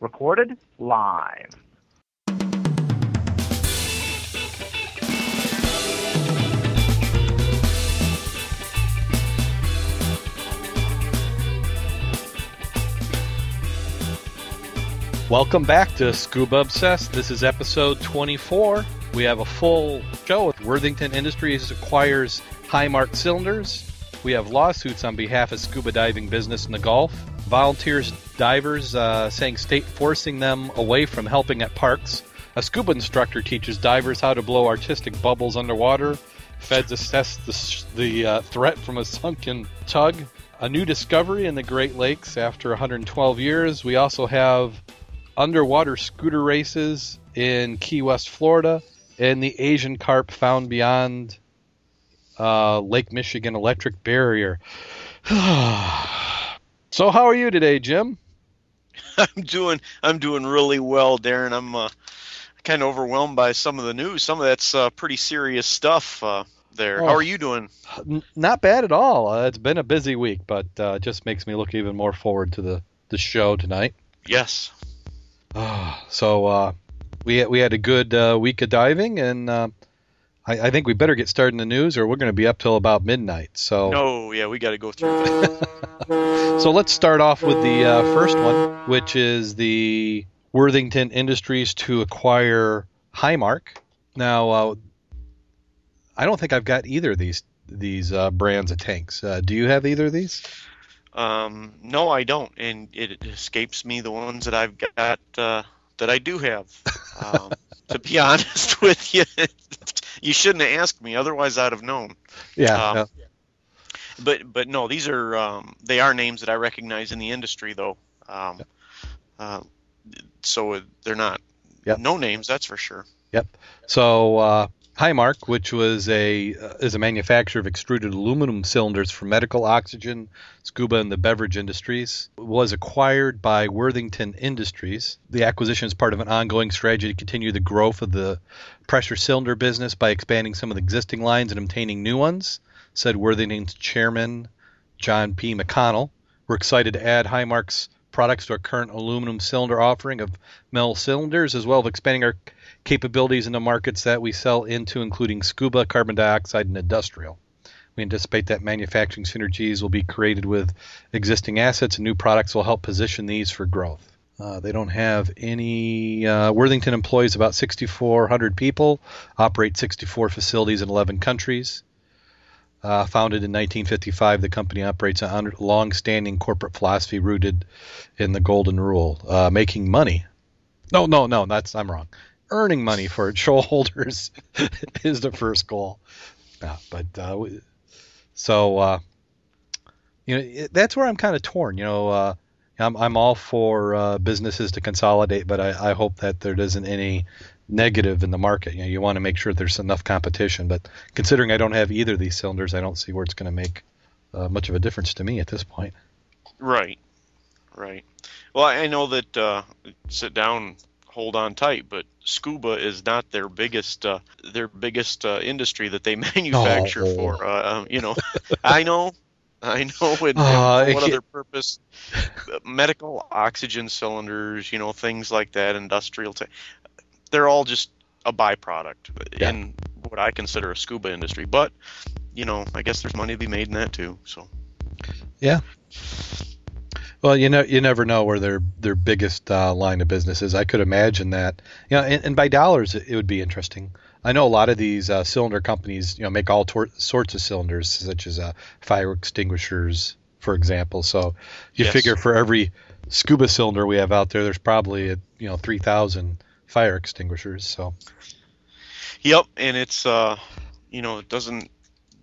Recorded live. Welcome back to Scuba Obsessed. This is episode 24. We have a full show. With Worthington Industries acquires Highmark cylinders. We have lawsuits on behalf of scuba diving business in the Gulf. Volunteers divers uh, saying state forcing them away from helping at parks. A scuba instructor teaches divers how to blow artistic bubbles underwater. Feds assess the, the uh, threat from a sunken tug. A new discovery in the Great Lakes after 112 years. We also have underwater scooter races in Key West, Florida, and the Asian carp found beyond uh, Lake Michigan electric barrier. so, how are you today, Jim? I'm doing I'm doing really well, Darren. I'm uh, kind of overwhelmed by some of the news. Some of that's uh, pretty serious stuff uh, there. Oh. How are you doing? N- not bad at all. Uh, it's been a busy week, but uh, it just makes me look even more forward to the, the show tonight. Yes. so uh, we we had a good uh, week of diving, and uh, I, I think we better get started in the news, or we're going to be up till about midnight. So No, yeah, we got to go through so let's start off with the uh, first one, which is the Worthington Industries to acquire Highmark. Now, uh, I don't think I've got either of these these uh, brands of tanks. Uh, do you have either of these? um, no, I don't, and it escapes me the ones that I've got uh, that I do have. Um, to be honest with you, you shouldn't have asked me. Otherwise, I'd have known. Yeah. Um, no. But but no, these are um, they are names that I recognize in the industry though. Um, uh, so they're not Yep. no names, that's for sure. Yep. So uh, Highmark, which was a uh, is a manufacturer of extruded aluminum cylinders for medical oxygen, scuba, and the beverage industries, was acquired by Worthington Industries. The acquisition is part of an ongoing strategy to continue the growth of the pressure cylinder business by expanding some of the existing lines and obtaining new ones, said Worthington's chairman John P. McConnell. We're excited to add Highmark's products to our current aluminum cylinder offering of metal cylinders, as well as expanding our capabilities in the markets that we sell into, including scuba, carbon dioxide, and industrial. We anticipate that manufacturing synergies will be created with existing assets, and new products will help position these for growth. Uh, they don't have any. Uh, Worthington employs about 6,400 people, operate 64 facilities in 11 countries. Uh, founded in 1955, the company operates a long-standing corporate philosophy rooted in the Golden Rule, uh, making money. No, no, no, that's I'm wrong. Earning money for its shareholders is the first goal. But uh, so uh, you know it, that's where I'm kind of torn. You know, uh, I'm I'm all for uh, businesses to consolidate, but I, I hope that there isn't any negative in the market. You know, you want to make sure there's enough competition. But considering I don't have either of these cylinders, I don't see where it's going to make uh, much of a difference to me at this point. Right. Right. Well, I know that sit down, hold on tight, but scuba is not their biggest uh, their biggest uh, industry that they manufacture Oh. for. Uh, um, you know, I know. I know. And, Uh, what other purpose? Medical oxygen cylinders, you know, things like that, industrial. They're all just a byproduct Yeah. in what I consider a scuba industry. But, you know, I guess there's money to be made in that too. So. Well, you know, you never know where their their biggest uh, line of business is. I could imagine that. You know, and, and by dollars, it, it would be interesting. I know a lot of these uh, cylinder companies, you know, make all tor- sorts of cylinders, such as uh, fire extinguishers, for example. So you Yes. figure for every scuba cylinder we have out there, there's probably you know three thousand fire extinguishers. So Yep, and it's uh, you know, it doesn't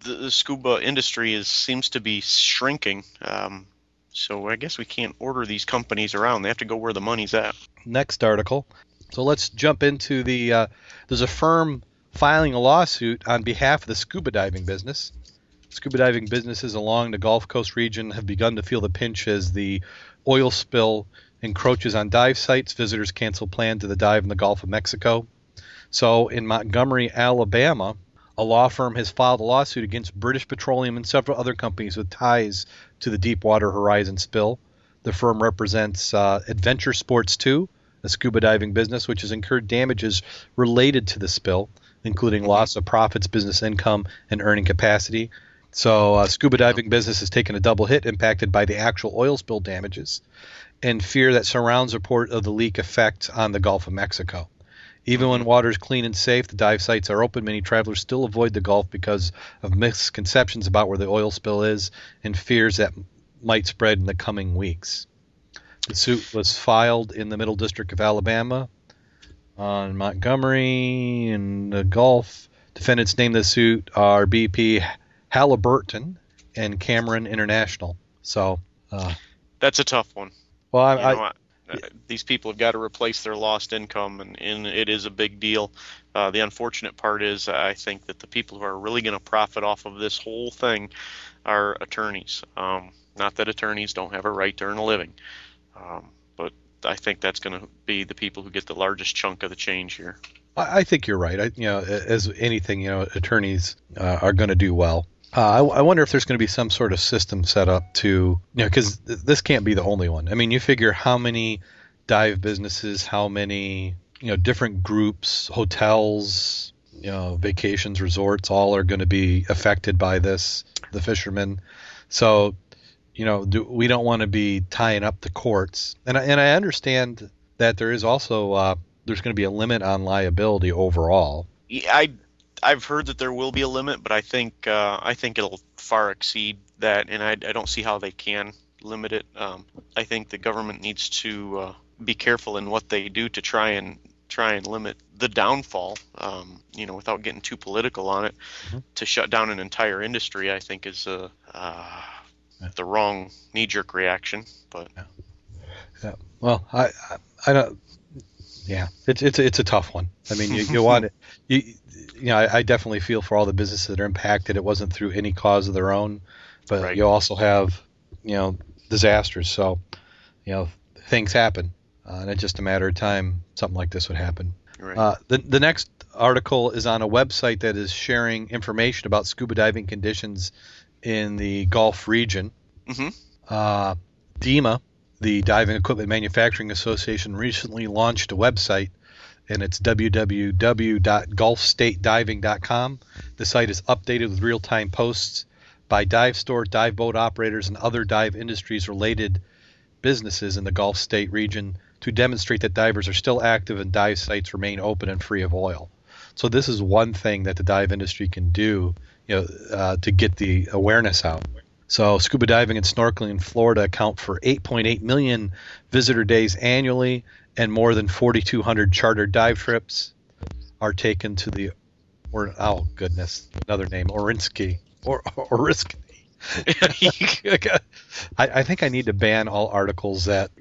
the, the scuba industry is seems to be shrinking. Um, so I guess we can't order these companies around. They have to go where the money's at. next article. So let's jump into the. Uh, there's a firm filing a lawsuit on behalf of the scuba diving business. Scuba diving businesses along the Gulf Coast region have begun to feel the pinch as the oil spill encroaches on dive sites. Visitors cancel plans to the dive in the Gulf of Mexico. So in Montgomery, Alabama, a law firm has filed a lawsuit against British Petroleum and several other companies with ties to the Deepwater Horizon spill. The firm represents uh, Adventure Sports 2, a scuba diving business which has incurred damages related to the spill, including loss of profits, business income, and earning capacity. So, uh, scuba diving business has taken a double hit, impacted by the actual oil spill damages and fear that surrounds report of the leak effect on the Gulf of Mexico. Even when water is clean and safe, the dive sites are open. Many travelers still avoid the Gulf because of misconceptions about where the oil spill is and fears that might spread in the coming weeks. The suit was filed in the Middle District of Alabama on Montgomery and the Gulf. Defendants named the suit are BP Halliburton and Cameron International. So, uh, That's a tough one. well, I, You know, I- uh, these people have got to replace their lost income, and, and it is a big deal. Uh, the unfortunate part is, I think that the people who are really going to profit off of this whole thing are attorneys. Um, not that attorneys don't have a right to earn a living, um, but I think that's going to be the people who get the largest chunk of the change here. I I think you're right. I, you know, as anything, you know, attorneys uh, are going to do well. Uh, I, I wonder if there's going to be some sort of system set up to, you know, because th- this can't be the only one. I mean, you figure how many dive businesses, how many, you know, different groups, hotels, you know, vacations, resorts, all are going to be affected by this. The fishermen, so you know, do, we don't want to be tying up the courts. And I, and I understand that there is also uh, there's going to be a limit on liability overall. I I've heard that there will be a limit, but I think uh, I think it'll far exceed that, and I, I don't see how they can limit it. Um, I think the government needs to uh, be careful in what they do to try and try and limit the downfall. Um, you know, without getting too political on it, Mhm. to shut down an entire industry, I think is a uh, the wrong knee-jerk reaction. But yeah, Well, I I, I don't. Yeah, it's it's it's a tough one. I mean, you, you want it. You you know, I, I definitely feel for all the businesses that are impacted. It wasn't through any cause of their own, but Right. you also have you know disasters. So you know things happen, uh, and it's just a matter of time something like this would happen. right. Uh, the the next article is on a website that is sharing information about scuba diving conditions in the Gulf region. Mhm. Uh, DEMA, the Diving Equipment Manufacturing Association, recently launched a website, and it's www.gulfstatediving.com. The site is updated with real-time posts by dive store, dive boat operators, and other dive industries related businesses in the Gulf State region to demonstrate that divers are still active and dive sites remain open and free of oil. So this is one thing that the dive industry can do, you know, uh, to get the awareness out. So scuba diving and snorkeling in Florida account for 8.8 million visitor days annually, and more than 4,200 chartered dive trips are taken to the, or oh goodness, another name, Orinsky or Oriskany. I, I think I need to ban all articles that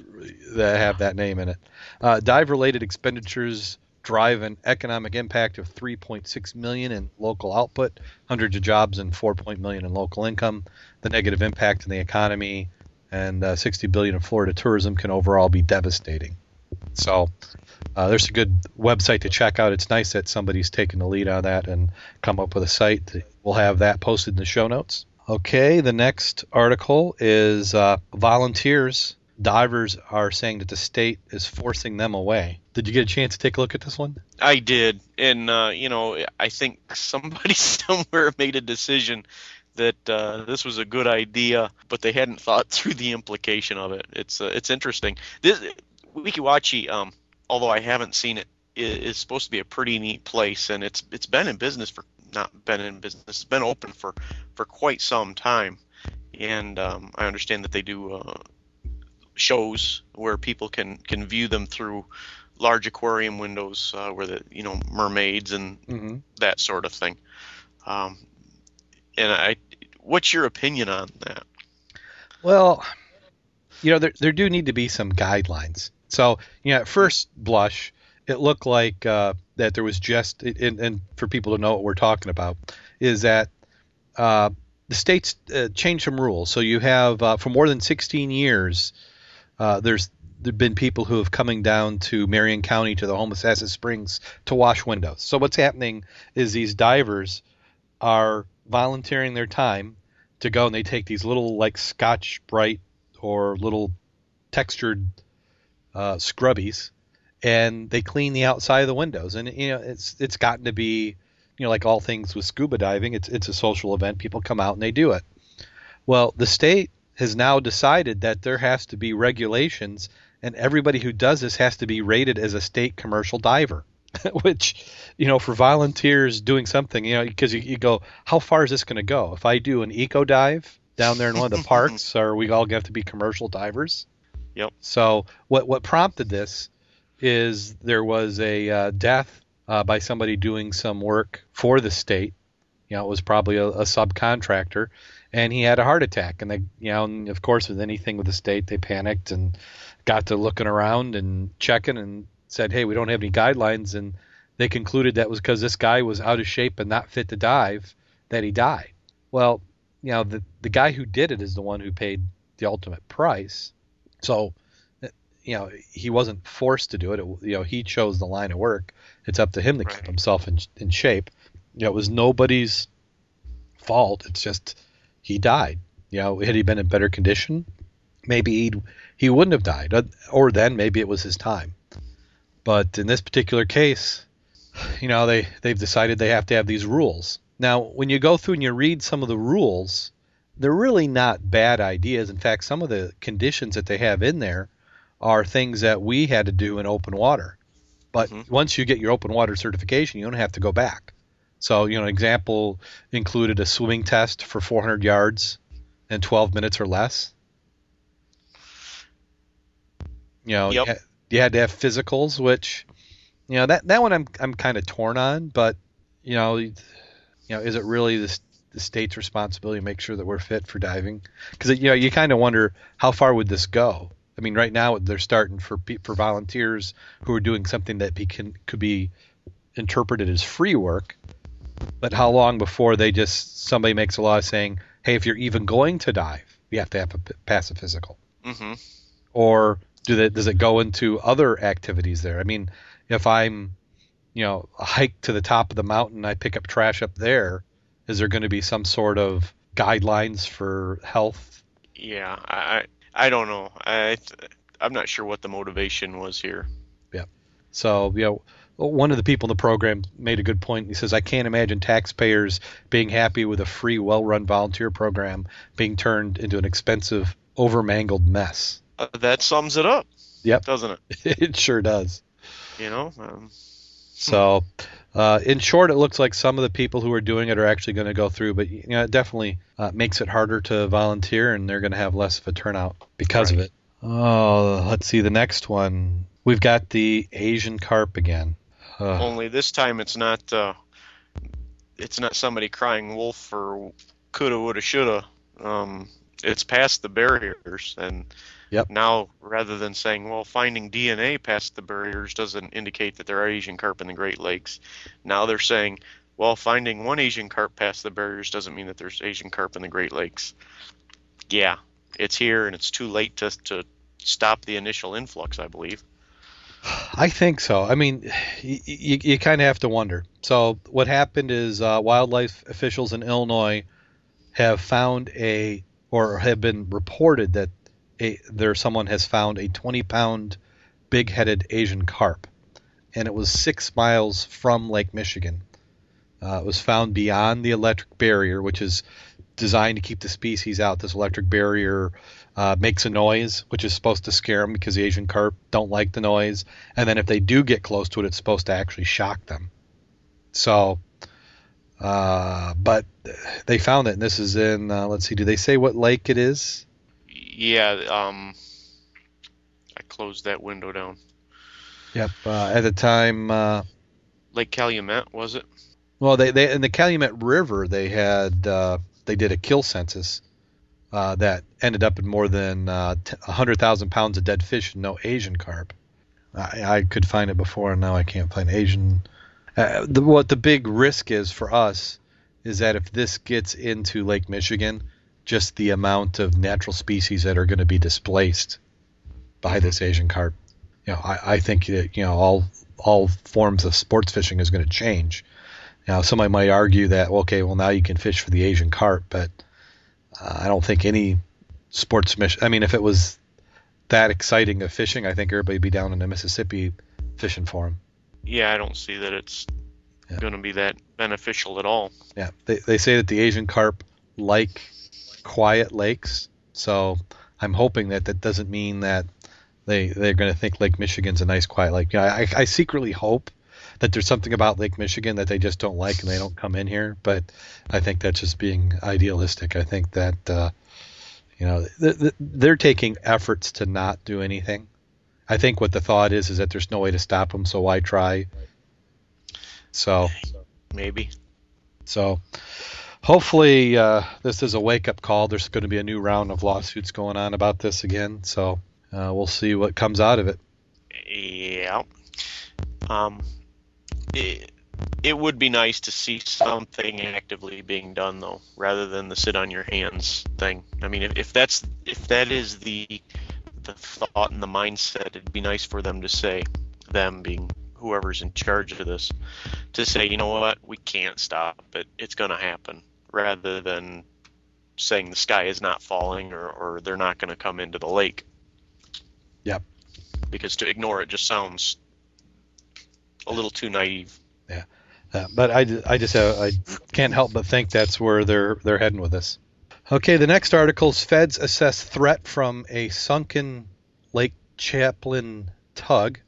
that have that name in it. Uh, dive-related expenditures drive an economic impact of 3.6 million in local output, hundreds of jobs, and 4 million in local income. The negative impact in the economy and uh, 60 billion in Florida tourism can overall be devastating. So. Uh, there's a good website to check out. It's nice that somebody's taken the lead on that and come up with a site. We'll have that posted in the show notes. Okay, the next article is uh, volunteers. Divers are saying that the state is forcing them away. Did you get a chance to take a look at this one? I did, and uh, you know, I think somebody somewhere made a decision that uh, this was a good idea, but they hadn't thought through the implication of it. It's uh, it's interesting. This Weeki Wachee, um, although I haven't seen it, is supposed to be a pretty neat place, and it's it's been in business for not been in business. It's been open for for quite some time, and um, I understand that they do uh, shows where people can can view them through large aquarium windows uh, where the you know mermaids and Mm-hmm. that sort of thing. Um, and I, what's your opinion on that? Well, you know, there, there do need to be some guidelines. So, you know, at first blush, it looked like uh, that there was just, and, and for people to know what we're talking about, is that uh, the states uh, changed some rules. So you have, uh, for more than 16 years, uh, there's there've been people who have coming down to Marion County to the Homosassa Springs to wash windows. So what's happening is these divers are volunteering their time to go and they take these little like Scotch Brite or little textured uh, scrubbies and they clean the outside of the windows. And you know, it's it's gotten to be, you know, like all things with scuba diving, it's it's a social event. People come out and they do it. Well, the state has now decided that there has to be regulations, and everybody who does this has to be rated as a state commercial diver. Which, you know, for volunteers doing something, you know, because you, you go, how far is this going to go? If I do an eco dive down there in one of the parks, are we all going to have to be commercial divers? Yep. So what what prompted this is there was a uh, death uh, by somebody doing some work for the state. You know, it was probably a, a, subcontractor, and he had a heart attack. And they, you know, and of course, with anything with the state, they panicked and got to looking around and checking and said, "Hey, we don't have any guidelines." And they concluded that was because this guy was out of shape and not fit to dive that he died. Well, you know, the the guy who did it is the one who paid the ultimate price. So eh, you know he wasn't forced to do it. it. You know he chose the line of work. It's up to him to right. keep himself in in shape. You know, it was nobody's fault. It's just he died. You know, had he been in better condition, maybe he he wouldn't have died, uh, or then maybe it was his time. But in this particular case, you know, they they've decided they have to have these rules. Now, when you go through and you read some of the rules, they're really not bad ideas. In fact, some of the conditions that they have in there are things that we had to do in open water. But mm-hmm. once you get your open water certification, you don't have to go back. So, you know, example included a swimming test for 400 yards in 12 minutes or less. You know, yep. you, had, you had to have physicals, which, you know, that that one I'm I'm kind of torn on. But, you know, you know, is it really the, the state's responsibility to make sure that we're fit for diving? Because you know, you kind of wonder how far would this go? I mean, right now they're starting for for volunteers who are doing something that be, can, could be interpreted as free work. But how long before they just somebody makes a law saying, "Hey, if you're even going to dive, you have to have a pass a physical," mm-hmm. or do they, does it go into other activities there? I mean, if I'm, you know, hike to the top of the mountain, I pick up trash up there. Is there going to be some sort of guidelines for health? Yeah, I I don't know. I I'm not sure what the motivation was here. Yeah. So you know, one of the people in the program made a good point. He says, "I can't imagine taxpayers being happy with a free, well-run volunteer program being turned into an expensive, overmangled mess." Uh, that sums it up. Yep. Doesn't it? it sure does. You know. Um, so, uh, in short, it looks like some of the people who are doing it are actually going to go through, but you know, it definitely uh, makes it harder to volunteer, and they're going to have less of a turnout because right. of it. Oh, let's see the next one. We've got the Asian carp again. Uh, Only this time it's not uh, it's not somebody crying wolf or coulda, woulda, shoulda. Um, it's past the barriers, and Yep. Now, rather than saying, well, finding DNA past the barriers doesn't indicate that there are Asian carp in the Great Lakes, now they're saying, well, finding one Asian carp past the barriers doesn't mean that there's Asian carp in the Great Lakes. Yeah, it's here, and it's too late to, to stop the initial influx, I believe. I think so. I mean, you, you, you kind of have to wonder. So, what happened is uh, wildlife officials in Illinois have found a, or have been reported that a, there someone has found a 20 pound big headed Asian carp, and it was six miles from Lake Michigan. Uh, it was found beyond the electric barrier, which is designed to keep the species out. This electric barrier uh, makes a noise, which is supposed to scare them because the Asian carp don't like the noise. And then if they do get close to it, it's supposed to actually shock them. So, uh, but they found it, and this is in, uh, let's see, do they say what lake it is? yeah, um, I closed that window down. Yep. Uh, at the time, uh, Lake Calumet was it? Well, they, they in the Calumet River they had uh, they did a kill census uh, that ended up in more than uh, hundred thousand pounds of dead fish and no Asian carp. I, I could find it before, and now I can't find Asian. Uh, the, what the big risk is for us is that if this gets into Lake Michigan, just the amount of natural species that are going to be displaced by this Asian carp. You know, I, I think that you know all all forms of sports fishing is going to change. Now, somebody might argue that okay, well now you can fish for the Asian carp, but Uh, I don't think any sports mission. I mean, if it was that exciting of fishing, I think everybody'd be down in the Mississippi fishing for them. Yeah, I don't see that it's Yeah. going to be that beneficial at all. Yeah, they they say that the Asian carp like quiet lakes, so I'm hoping that that doesn't mean that they they're going to think Lake Michigan's a nice quiet lake. You know, I I secretly hope that there's something about Lake Michigan that they just don't like and they don't come in here, but I think that's just being idealistic. I think that uh, you know th- th- they're taking efforts to not do anything. I think what the thought is is that there's no way to stop them, so why try? So. Maybe. So hopefully uh, this is a wake up call. There's going to be a new round of lawsuits going on about this again. So uh, we'll see what comes out of it. Yeah. Um, it, it would be nice to see something actively being done though, rather than the sit on your hands thing. I mean, if, if that's if that is the the thought and the mindset, it'd be nice for them to say, them being whoever's in charge of this, to say, you know what, we can't stop it. It's going to happen, rather than saying the sky is not falling or, or they're not going to come into the lake. Yep. Because to ignore it just sounds a little too naive. Uh, but I, I just have, I can't help but think that's where they're they're heading with this. Okay, the next article is Feds assess threat from a sunken Lake Champlain tug.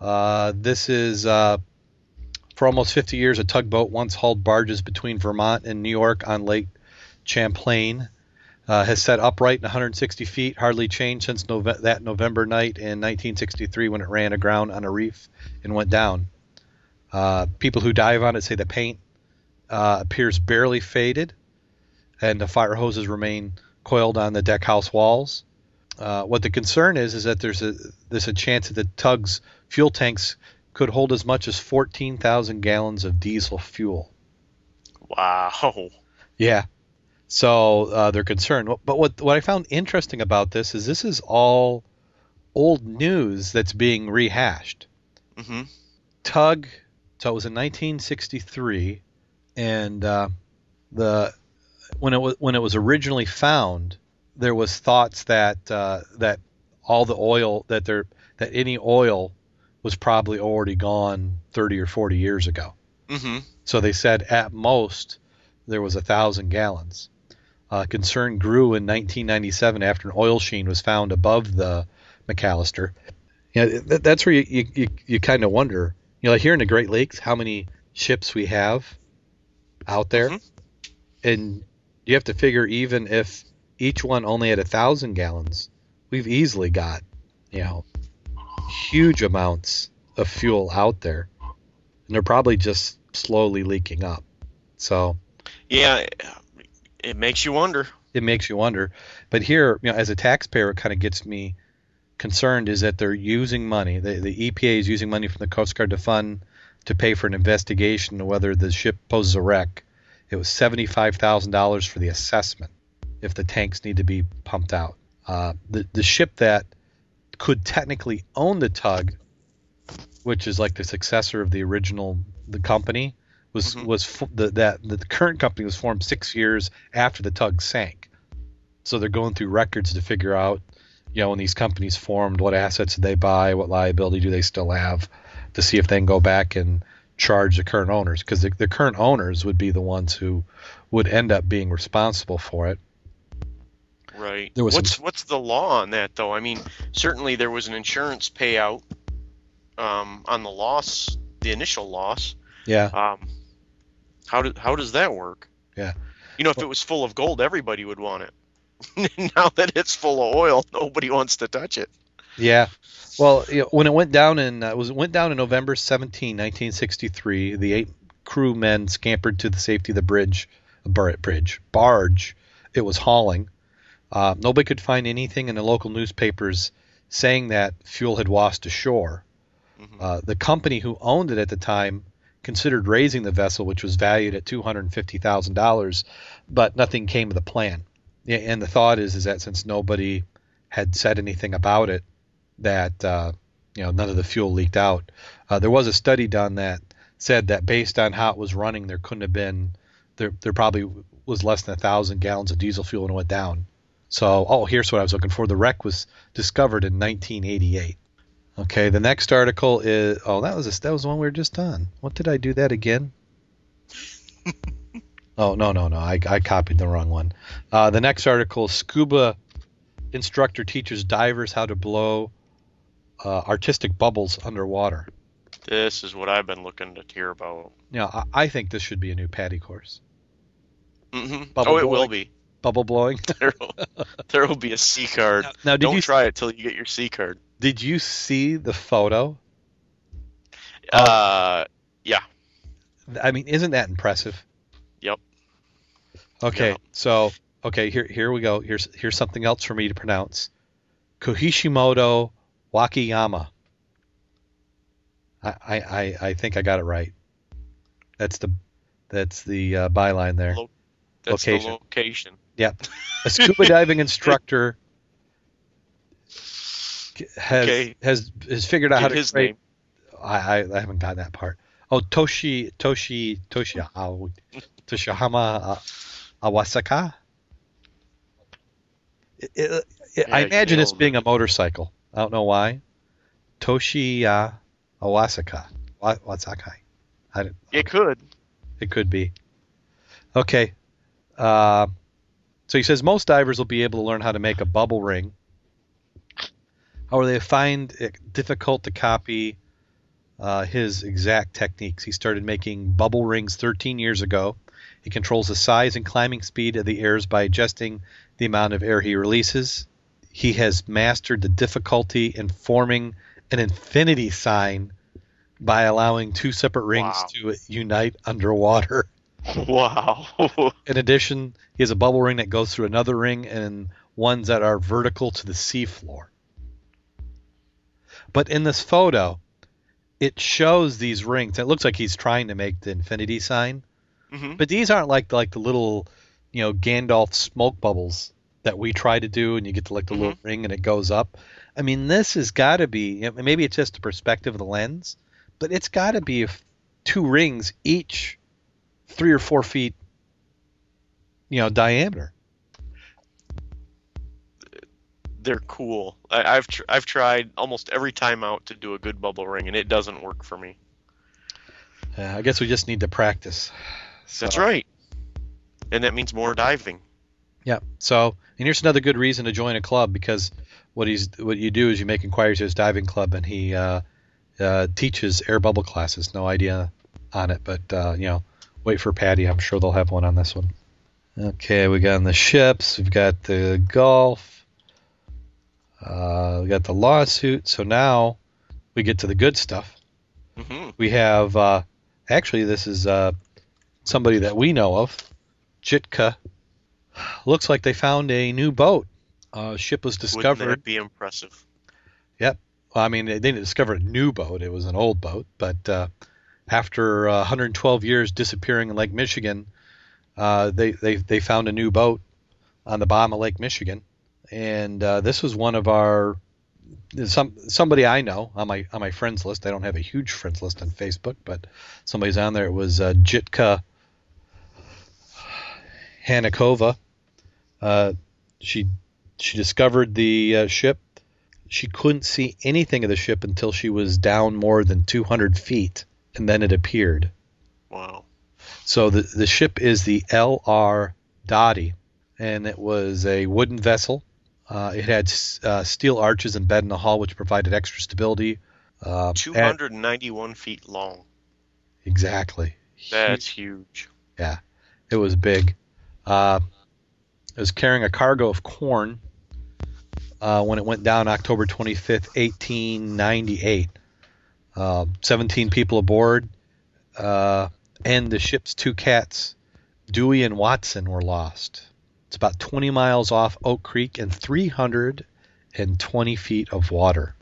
Uh, this is uh, for almost 50 years a tugboat once hauled barges between Vermont and New York on Lake Champlain. Uh, has set upright in 160 feet, hardly changed since Nove- that November night in 1963 when it ran aground on a reef and went down. Uh, people who dive on it say the paint uh, appears barely faded, and the fire hoses remain coiled on the deck house walls. Uh, what the concern is is that there's a there's a chance that the tug's fuel tanks could hold as much as 14,000 gallons of diesel fuel. Wow. Yeah. So uh, they're concerned. But what what I found interesting about this is this is all old news that's being rehashed. hmm Tug. So it was in 1963, and uh, the when it was when it was originally found, there was thoughts that uh, that all the oil that there that any oil was probably already gone 30 or 40 years ago. hmm So they said at most there was a thousand gallons. Uh, concern grew in 1997 after an oil sheen was found above the McAllister. You know, that, that's where you, you, you, you kind of wonder. You know, like here in the Great Lakes, how many ships we have out there, Mhm. and you have to figure even if each one only had a thousand gallons, we've easily got you know huge amounts of fuel out there, and they're probably just slowly leaking up. So Yeah, it makes you wonder. it makes you wonder. But here, you know, as a taxpayer, it kind of gets me concerned is that they're using money. The, the EPA is using money from the Coast Guard to fund to pay for an investigation of whether the ship poses a wreck. It was seventy-five thousand dollars for the assessment if the tanks need to be pumped out. Uh, the the ship that could technically own the tug, which is like the successor of the original the company, was Mhm. was f- the, that the current company was formed six years after the tug sank. So they're going through records to figure out, you know, when these companies formed, what assets did they buy, what liability do they still have, to see if they can go back and charge the current owners, because the, the current owners would be the ones who would end up being responsible for it. Right. There was what's some- what's the law on that though? I mean, certainly there was an insurance payout um, on the loss, the initial loss. Yeah, Um, how do, how does that work? Yeah. You know, if it was full of gold, everybody would want it. now that it's full of oil, nobody wants to touch it. yeah. Well, you know, when it went down in uh, it was it went down in November 17, 1963, the eight crewmen scampered to the safety of the bridge, bar- bridge barge it was hauling. Uh, nobody could find anything in the local newspapers saying that fuel had washed ashore. Mhm. Uh, the company who owned it at the time considered raising the vessel, which was valued at two hundred and fifty thousand dollars, but nothing came of the plan. And the thought is is that since nobody had said anything about it, that uh, you know none of the fuel leaked out. Uh, there was a study done that said that based on how it was running, there couldn't have been there. There probably was less than a thousand gallons of diesel fuel and went down. So, oh, here's what I was looking for. The wreck was discovered in 1988. Okay, the next article is oh that was a, that was the one we were just on. What did I do that again? oh no no no I, I copied the wrong one. Uh, the next article scuba instructor teaches divers how to blow uh, artistic bubbles underwater. This is what I've been looking to hear about. Yeah, I, I think this should be a new PADI course. hmm Bubble Oh, it will be. Bubble blowing. There will, there will be a C card. Now, now, did Don't you try it till you get your C card. Did you see the photo? Uh, yeah. I mean, isn't that impressive? Yep. Okay, Yeah. so okay, here here we go. Here's here's something else for me to pronounce. Kohishimoto Wakiyama. I I, I, I think I got it right. That's the that's the uh, byline there. Lo- That's Location. the location. Yep. A scuba diving instructor has Okay. has has figured out how to his create name. I, I, I haven't gotten that part. Oh, Toshi Toshi Toshi Toshihama uh, Awasaka. It, it, it- Yeah, I imagine it's being a motorcycle. I don't know why. Toshi uh, Awasaka. Wa- Wasakai. I It could. it could be. Okay. Uh, so he says most divers will be able to learn how to make a bubble ring. However, they find it difficult to copy uh, his exact techniques. He started making bubble rings 13 years ago. He controls the size and climbing speed of the airs by adjusting the amount of air he releases. He has mastered the difficulty in forming an infinity sign by allowing two separate rings Wow. to unite underwater. Wow. In addition, he has a bubble ring that goes through another ring and ones that are vertical to the seafloor. But in this photo, it shows these rings. It looks like he's trying to make the infinity sign, hmm but these aren't like like the little, you know, Gandalf smoke bubbles that we try to do, and you get to like the little ring and it goes up. I mean, this has got to be maybe it's just the perspective of the lens, but it's got to be if two rings each three or four feet, you know, diameter. They're cool. I, I've tr- I've tried almost every time out to do a good bubble ring, and it doesn't work for me. Uh, I guess we just need to practice. That's right. And that means more diving. Yeah. So, and here's another good reason to join a club because what he's what you do is you make inquiries to his diving club and he uh, uh, teaches air bubble classes. No idea on it, but uh, you know, wait for PADI. I'm sure they'll have one on this one. Okay, we got on the ships. We've got the Gulf. Uh, we got the lawsuit. So now we get to the good stuff. hmm We have uh, actually this is uh, somebody that we know of, Jitka. Looks like they found a new boat. Uh, ship was discovered. Wouldn't that be impressive? Well, I mean, they didn't discover a new boat; it was an old boat. But uh, after uh, 112 years disappearing in Lake Michigan, uh, they, they they found a new boat on the bottom of Lake Michigan, and uh, this was one of our some somebody I know on my on my friends list. I don't have a huge friends list on Facebook, but somebody's on there. It was uh, Jitka Hanakova. Uh, she she discovered the uh, ship. She couldn't see anything of the ship until she was down more than 200 feet, and then it appeared. Wow. So the the ship is the L.R. Doty, and it was a wooden vessel. Uh, it had uh, steel arches embedded in the hull, which provided extra stability. Uh, Two and- feet long. exactly. That's huge. Yeah, it was big. Uh, it was carrying a cargo of corn uh, when it went down October 25th, 1898. Uh, 17 people aboard, uh, and the ship's two cats, Dewey and Watson, were lost. It's about 20 miles off Oak Creek and 320 feet of water.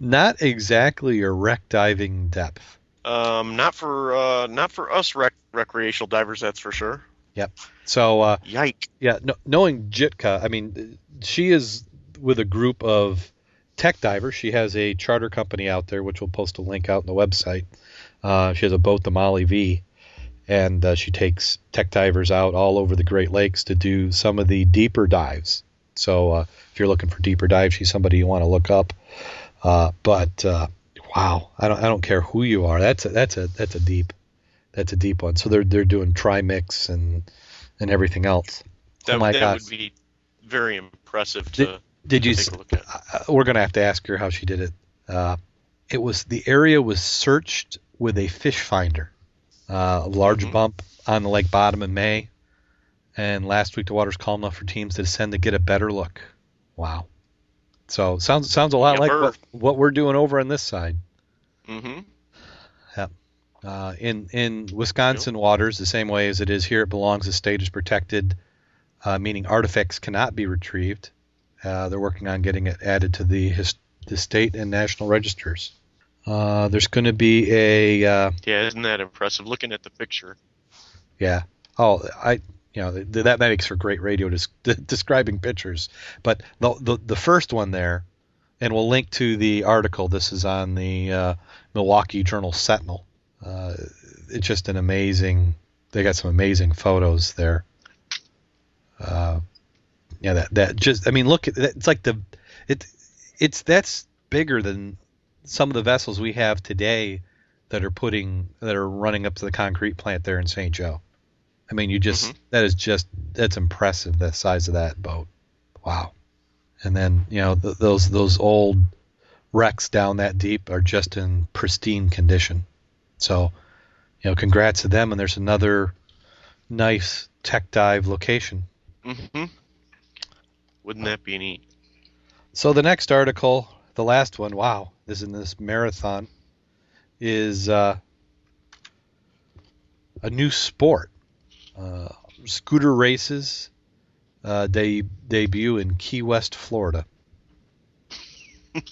Not exactly a wreck diving depth. Um, not for uh, not for us rec- recreational divers, that's for sure. Yep. So, uh, Yike. Yeah, no, knowing Jitka, I mean, she is with a group of tech divers. She has a charter company out there, which we'll post a link out on the website. Uh, she has a boat, the Molly V, and uh, she takes tech divers out all over the Great Lakes to do some of the deeper dives. So uh, if you're looking for deeper dives, she's somebody you want to look up. Uh, but uh, wow, I don't I don't care who you are. That's a, that's a that's a deep that's a deep one. So they're they're doing trimix and and everything else. That, oh my that gosh. would be very impressive to Did you? take s- a look at. we're gonna have to ask her how she did it. Uh, it was the area was searched with a fish finder, uh, a large Mhm. bump on the lake bottom in May, and last week the water's calm enough for teams to descend to get a better look. Wow. So sounds sounds a lot Yeah, like what, what we're doing over on this side. Mm-hmm. Yeah. Uh, in in Wisconsin waters, the same way as it is here, it belongs. The state is protected, uh, meaning artifacts cannot be retrieved. Uh, they're working on getting it added to the his, the state and national registers. Uh, there's going to be a uh, Yeah, isn't that impressive? Looking at the picture. yeah. Oh, I you know th- that makes for great radio des- describing pictures. But the, the the first one there, and we'll link to the article. This is on the uh, Milwaukee Journal Sentinel. Uh, it's just an amazing. They got some amazing photos there. Uh, yeah, that that just. I mean, look at that. It's like the it it's that's bigger than some of the vessels we have today that are putting that are running up to the concrete plant there in St. Joe. I mean, you just Mhm. that is just that's impressive the size of that boat. Wow. And then you know th- those those old wrecks down that deep are just in pristine condition. So, you know, congrats to them. And there's another nice tech dive location. hmm Wouldn't that be neat? So the next article, the last one, wow, is in this marathon, is uh, a new sport. Uh, scooter races uh, de- debut in Key West, Florida.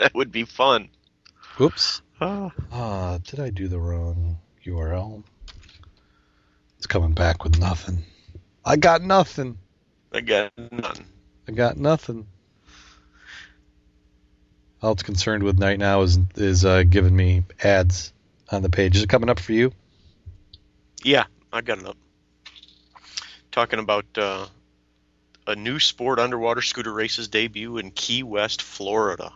That would be fun. Oops. Ah. Ah, did I do the wrong URL? It's coming back with nothing. I got nothing. I got none. I got nothing. All it's concerned with right now is is uh, giving me ads on the page. Is it coming up for you? Yeah, I got it up. Talking about uh, a new sport underwater scooter races debut in Key West, Florida.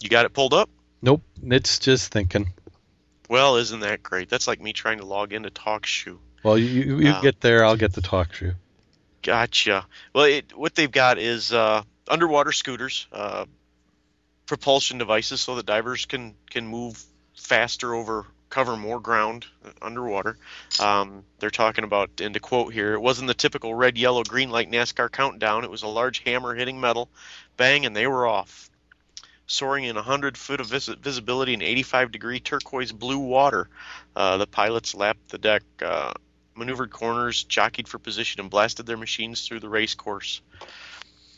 You got it pulled up? Nope. It's just thinking. Well, isn't that great? That's like me trying to log into TalkShoe. Well, you you, you Yeah. get there. I'll get the TalkShoe. Gotcha. Well, it, what they've got is uh, underwater scooters, uh, propulsion devices, so that divers can can move faster over, cover more ground uh, underwater. Um, they're talking about, and to quote here, it wasn't the typical red, yellow, green like NASCAR countdown. It was a large hammer hitting metal, bang, and they were off. Soaring in 100 foot of vis- visibility in 85 degree turquoise blue water, uh, the pilots lapped the deck. Uh, maneuvered corners, jockeyed for position, and blasted their machines through the race course.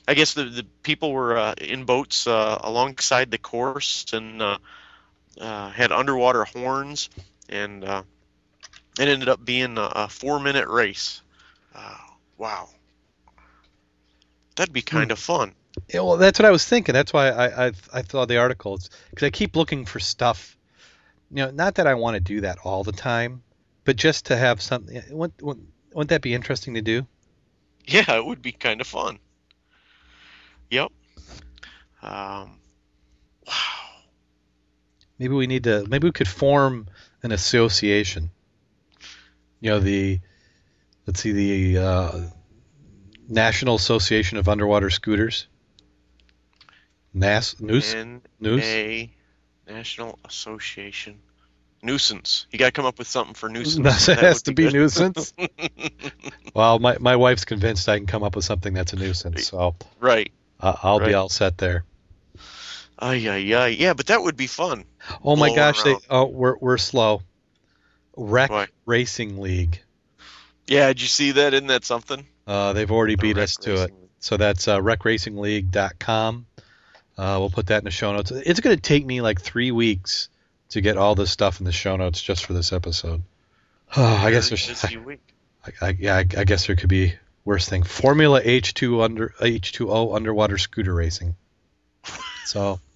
I guess the, the people were uh, in boats uh, alongside the course and uh, uh, had underwater horns, and uh, it ended up being a, a four-minute race. Uh, wow, that'd be kind of fun. Yeah, well, that's what I was thinking. That's why I I, I thought the article because I keep looking for stuff. You know, not that I want to do that all the time, but just to have something. Wouldn't, wouldn't that be interesting to do? Yeah, it would be kind of fun. Yep. Um, wow. Maybe we need to. Maybe we could form an association. You know the, let's see the uh, National Association of Underwater Scooters. NAS Noose Noose. N.A. National Association. Nuisance. You got to come up with something for nuisance. That has to be good. nuisance. Well, my my wife's convinced I can come up with something that's a nuisance, so right. Uh, I'll be all set there. Ay, ay, ay. Yeah, but that would be fun. Oh my gosh, they oh we're we're slow. Rec Why? Racing League. Yeah, did you see that? Isn't that something? Uh, they've already The beat Rec us to it. Racing. So that's uh, recracingleague.com. Uh, we'll put that in the show notes. It's going to take me like three weeks to get all this stuff in the show notes just for this episode. I guess there's. I, I, yeah, I, I guess there could be worse thing. Formula H2 under H2O underwater scooter racing. So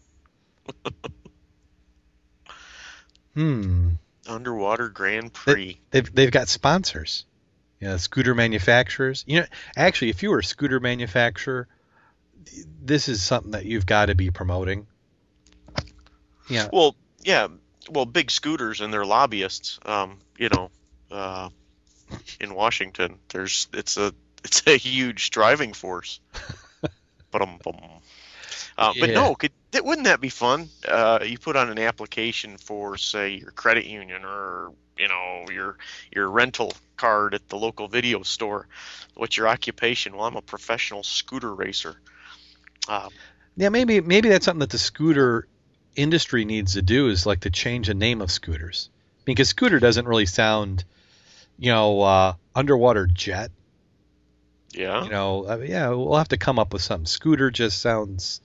Hmm. Underwater Grand Prix. They've they've got sponsors. You know, scooter manufacturers. You know, actually, if you were a scooter manufacturer, this is something that you've got to be promoting. Yeah. Well, yeah. Well, big scooters and their lobbyists. Um, you know, uh, in Washington, there's it's a it's a huge driving force. Ba-dum, bum. Uh, But no, could that, wouldn't that be fun? Uh, you put on an application for, say, your credit union or you know your your rental card at the local video store. What's your occupation? Well, I'm a professional scooter racer. Um, Yeah, maybe maybe that's something that the scooter industry needs to do is like to change the name of scooters because scooter doesn't really sound, you know, uh, underwater jet. Yeah. You know, I mean, yeah, we'll have to come up with something. Scooter just sounds,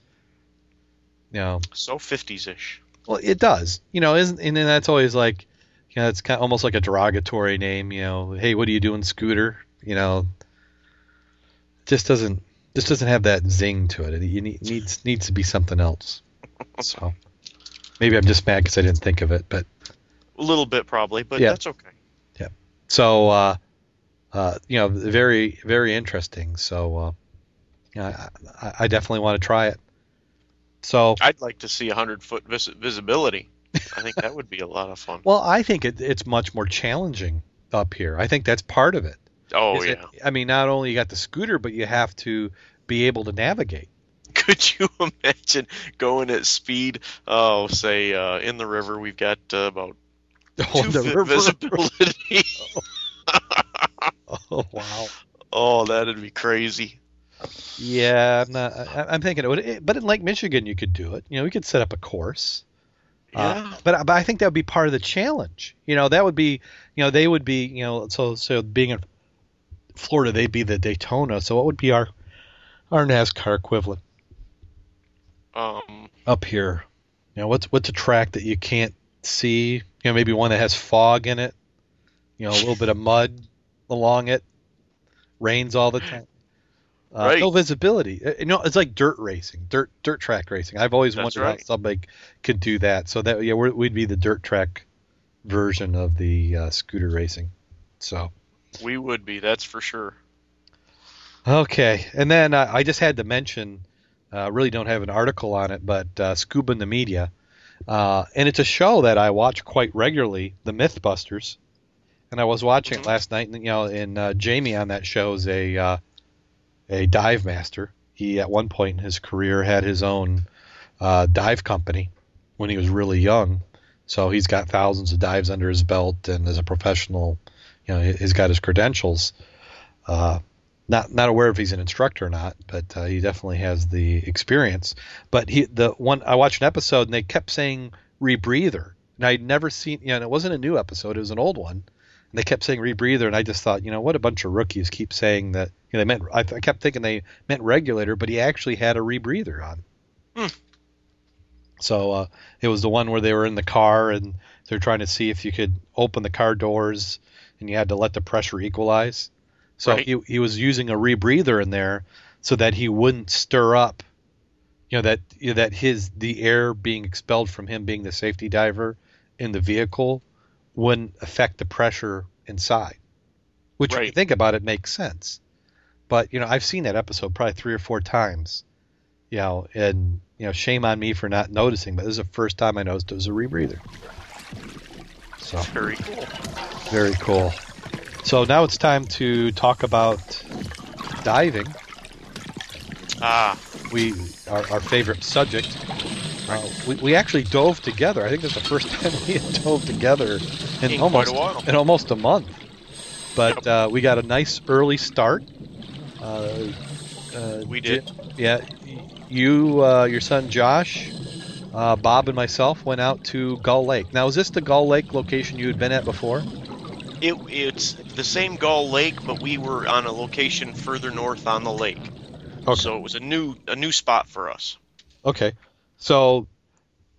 you know, So 50s ish. well, it does. You know, isn't and then that's always like, you know, it's kind of almost like a derogatory name. You know, hey, what are you doing, scooter? You know, just doesn't just doesn't have that zing to it. It need, needs needs to be something else. So maybe I'm just mad because I didn't think of it. But A little bit probably, but Yeah. that's okay. Yeah. So uh, uh, you know, very very interesting. So uh, I, I definitely want to try it. So I'd like to see a 100 foot vis- visibility. I think that would be a lot of fun. well, I think it, it's much more challenging up here. I think that's part of it. oh, yeah. it- I mean, not only you got the scooter, but you have to be able to navigate. Could you imagine going at speed? Oh, say uh, in the river, we've got uh, about Oh, two the river. visibility. Oh, wow. oh, that'd be crazy. Yeah, I'm not. I, I'm thinking it would, but in Lake Michigan, you could do it. You know, we could set up a course. Uh, Yeah. but but I think that would be part of the challenge. You know, that would be, you know, they would be, you know, so so being in Florida, they'd be the Daytona. So what would be our our NASCAR equivalent um, up here? You know, what's what's a track that you can't see? You know, maybe one that has fog in it. You know, a little bit of mud along it, rains all the time. Uh, Right. No visibility. Uh, You know, it's like dirt racing, dirt dirt track racing. I've always That's wondered how somebody could do that. So that yeah, we're, we'd be the dirt track version of the uh, scooter racing. So we would be, that's for sure. okay, and then uh, I just had to mention. Uh, really don't have an article on it, but uh, Scuba in the Media, uh, and it's a show that I watch quite regularly, The MythBusters. And I was watching it last night, and you know, and uh, Jamie on that show is a uh, a dive master. He at one point in his career had his own uh, dive company when he was really young. So he's got thousands of dives under his belt, and as a professional, you know, he- he's got his credentials. Uh, not not aware if he's an instructor or not, but uh, he definitely has the experience. But he the one I watched an episode and they kept saying rebreather, and I'd never seen you know and it wasn't a new episode, it was an old one, and they kept saying rebreather, and I just thought you know what a bunch of rookies keep saying that you know, they meant I, I kept thinking they meant regulator, but he actually had a rebreather on. Hmm. So uh, it was the one where they were in the car and they're trying to see if you could open the car doors and you had to let the pressure equalize. So Right. he, he was using a rebreather in there so that he wouldn't stir up, you know, that you know, that his the air being expelled from him being the safety diver in the vehicle wouldn't affect the pressure inside. Which, if you think about it, makes sense. But you know, I've seen that episode probably three or four times. You know, and you know, shame on me for not noticing, but this is the first time I noticed it was a rebreather. So Very cool. very cool. So now it's time to talk about diving. Ah, We our, our favorite subject. Uh, we, we actually dove together. I think that's the first time we had dove together in, in almost quite a while. in almost a month. But uh, we got a nice early start. Uh, uh, We did. Yeah, you, uh, your son Josh, uh, Bob, and myself went out to Gull Lake. Now, is this the Gull Lake location you had been at before? It, it's the same Gull Lake, but we were on a location further north on the lake. Okay. So it was a new a new spot for us. Okay. So,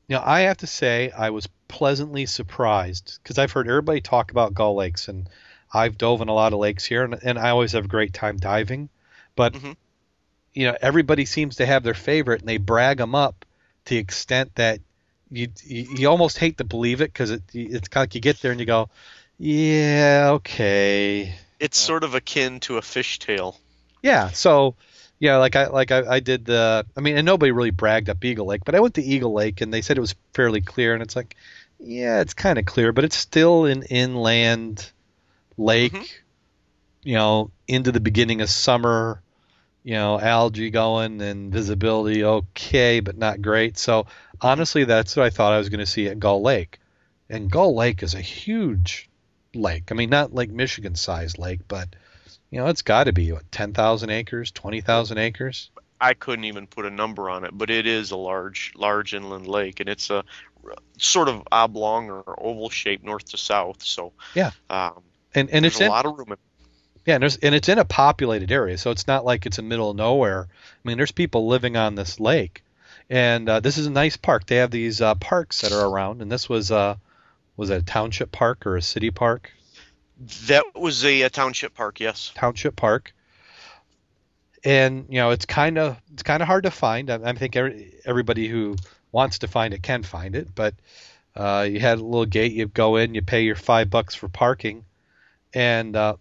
you know, I have to say I was pleasantly surprised because I've heard everybody talk about Gull Lakes, and I've dove in a lot of lakes here, and, and I always have a great time diving. But, Mhm. you know, everybody seems to have their favorite, and they brag them up to the extent that you you, you almost hate to believe it because it it's kind of like you get there and you go, yeah, okay, It's sort of akin to a fish tale. yeah. So yeah, like I like I, I did the. I mean, and nobody really bragged up Eagle Lake, but I went to Eagle Lake and they said it was fairly clear, and it's like, yeah, it's kind of clear, but it's still an inland lake. Mhm. You know, into the beginning of summer. You know, algae going and visibility okay, but not great. So honestly, that's what I thought I was going to see at Gull Lake. And Gull Lake is a huge lake. I mean, not like Michigan sized lake, but you know, it's got to be what, 10,000 acres, 20,000 acres. I couldn't even put a number on it, but it is a large, large inland lake, and it's a sort of oblong or oval shape north to south. So Yeah. um, And and it's a in lot of room. In, yeah, and, there's, and it's in a populated area, so it's not like it's in the middle of nowhere. I mean, there's people living on this lake, and uh, this is a nice park. They have these uh, parks that are around, and this was uh, was it a township park or a city park? That was a, a township park, yes. township park and you know it's kind of it's kind of hard to find i, I think every, everybody who wants to find it can find it but uh, you had a little gate you go in you pay your five bucks for parking and uh,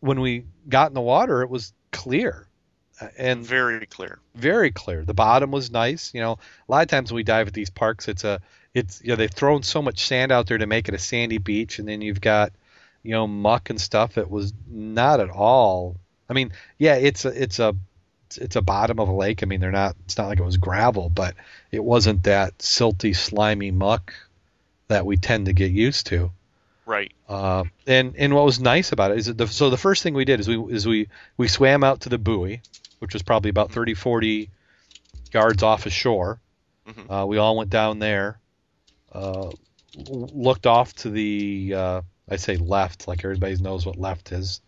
when we got in the water it was clear and Very clear. very clear. The bottom was nice. You know, a lot of times when we dive at these parks, it's a, it's you know they've thrown so much sand out there to make it a sandy beach, and then you've got, you know, muck and stuff. It was not at all. I mean, yeah, it's a, it's a, it's a bottom of a lake. I mean, they're not. It's not like it was gravel, but it wasn't that silty, slimy muck that we tend to get used to. Right. Uh, and and what was nice about it is that the, so the first thing we did is we is we we swam out to the buoy, which was probably about 30 40 yards off of shore. Mhm. Uh, we all went down there, uh, looked off to the uh, I say left, like everybody knows what left is,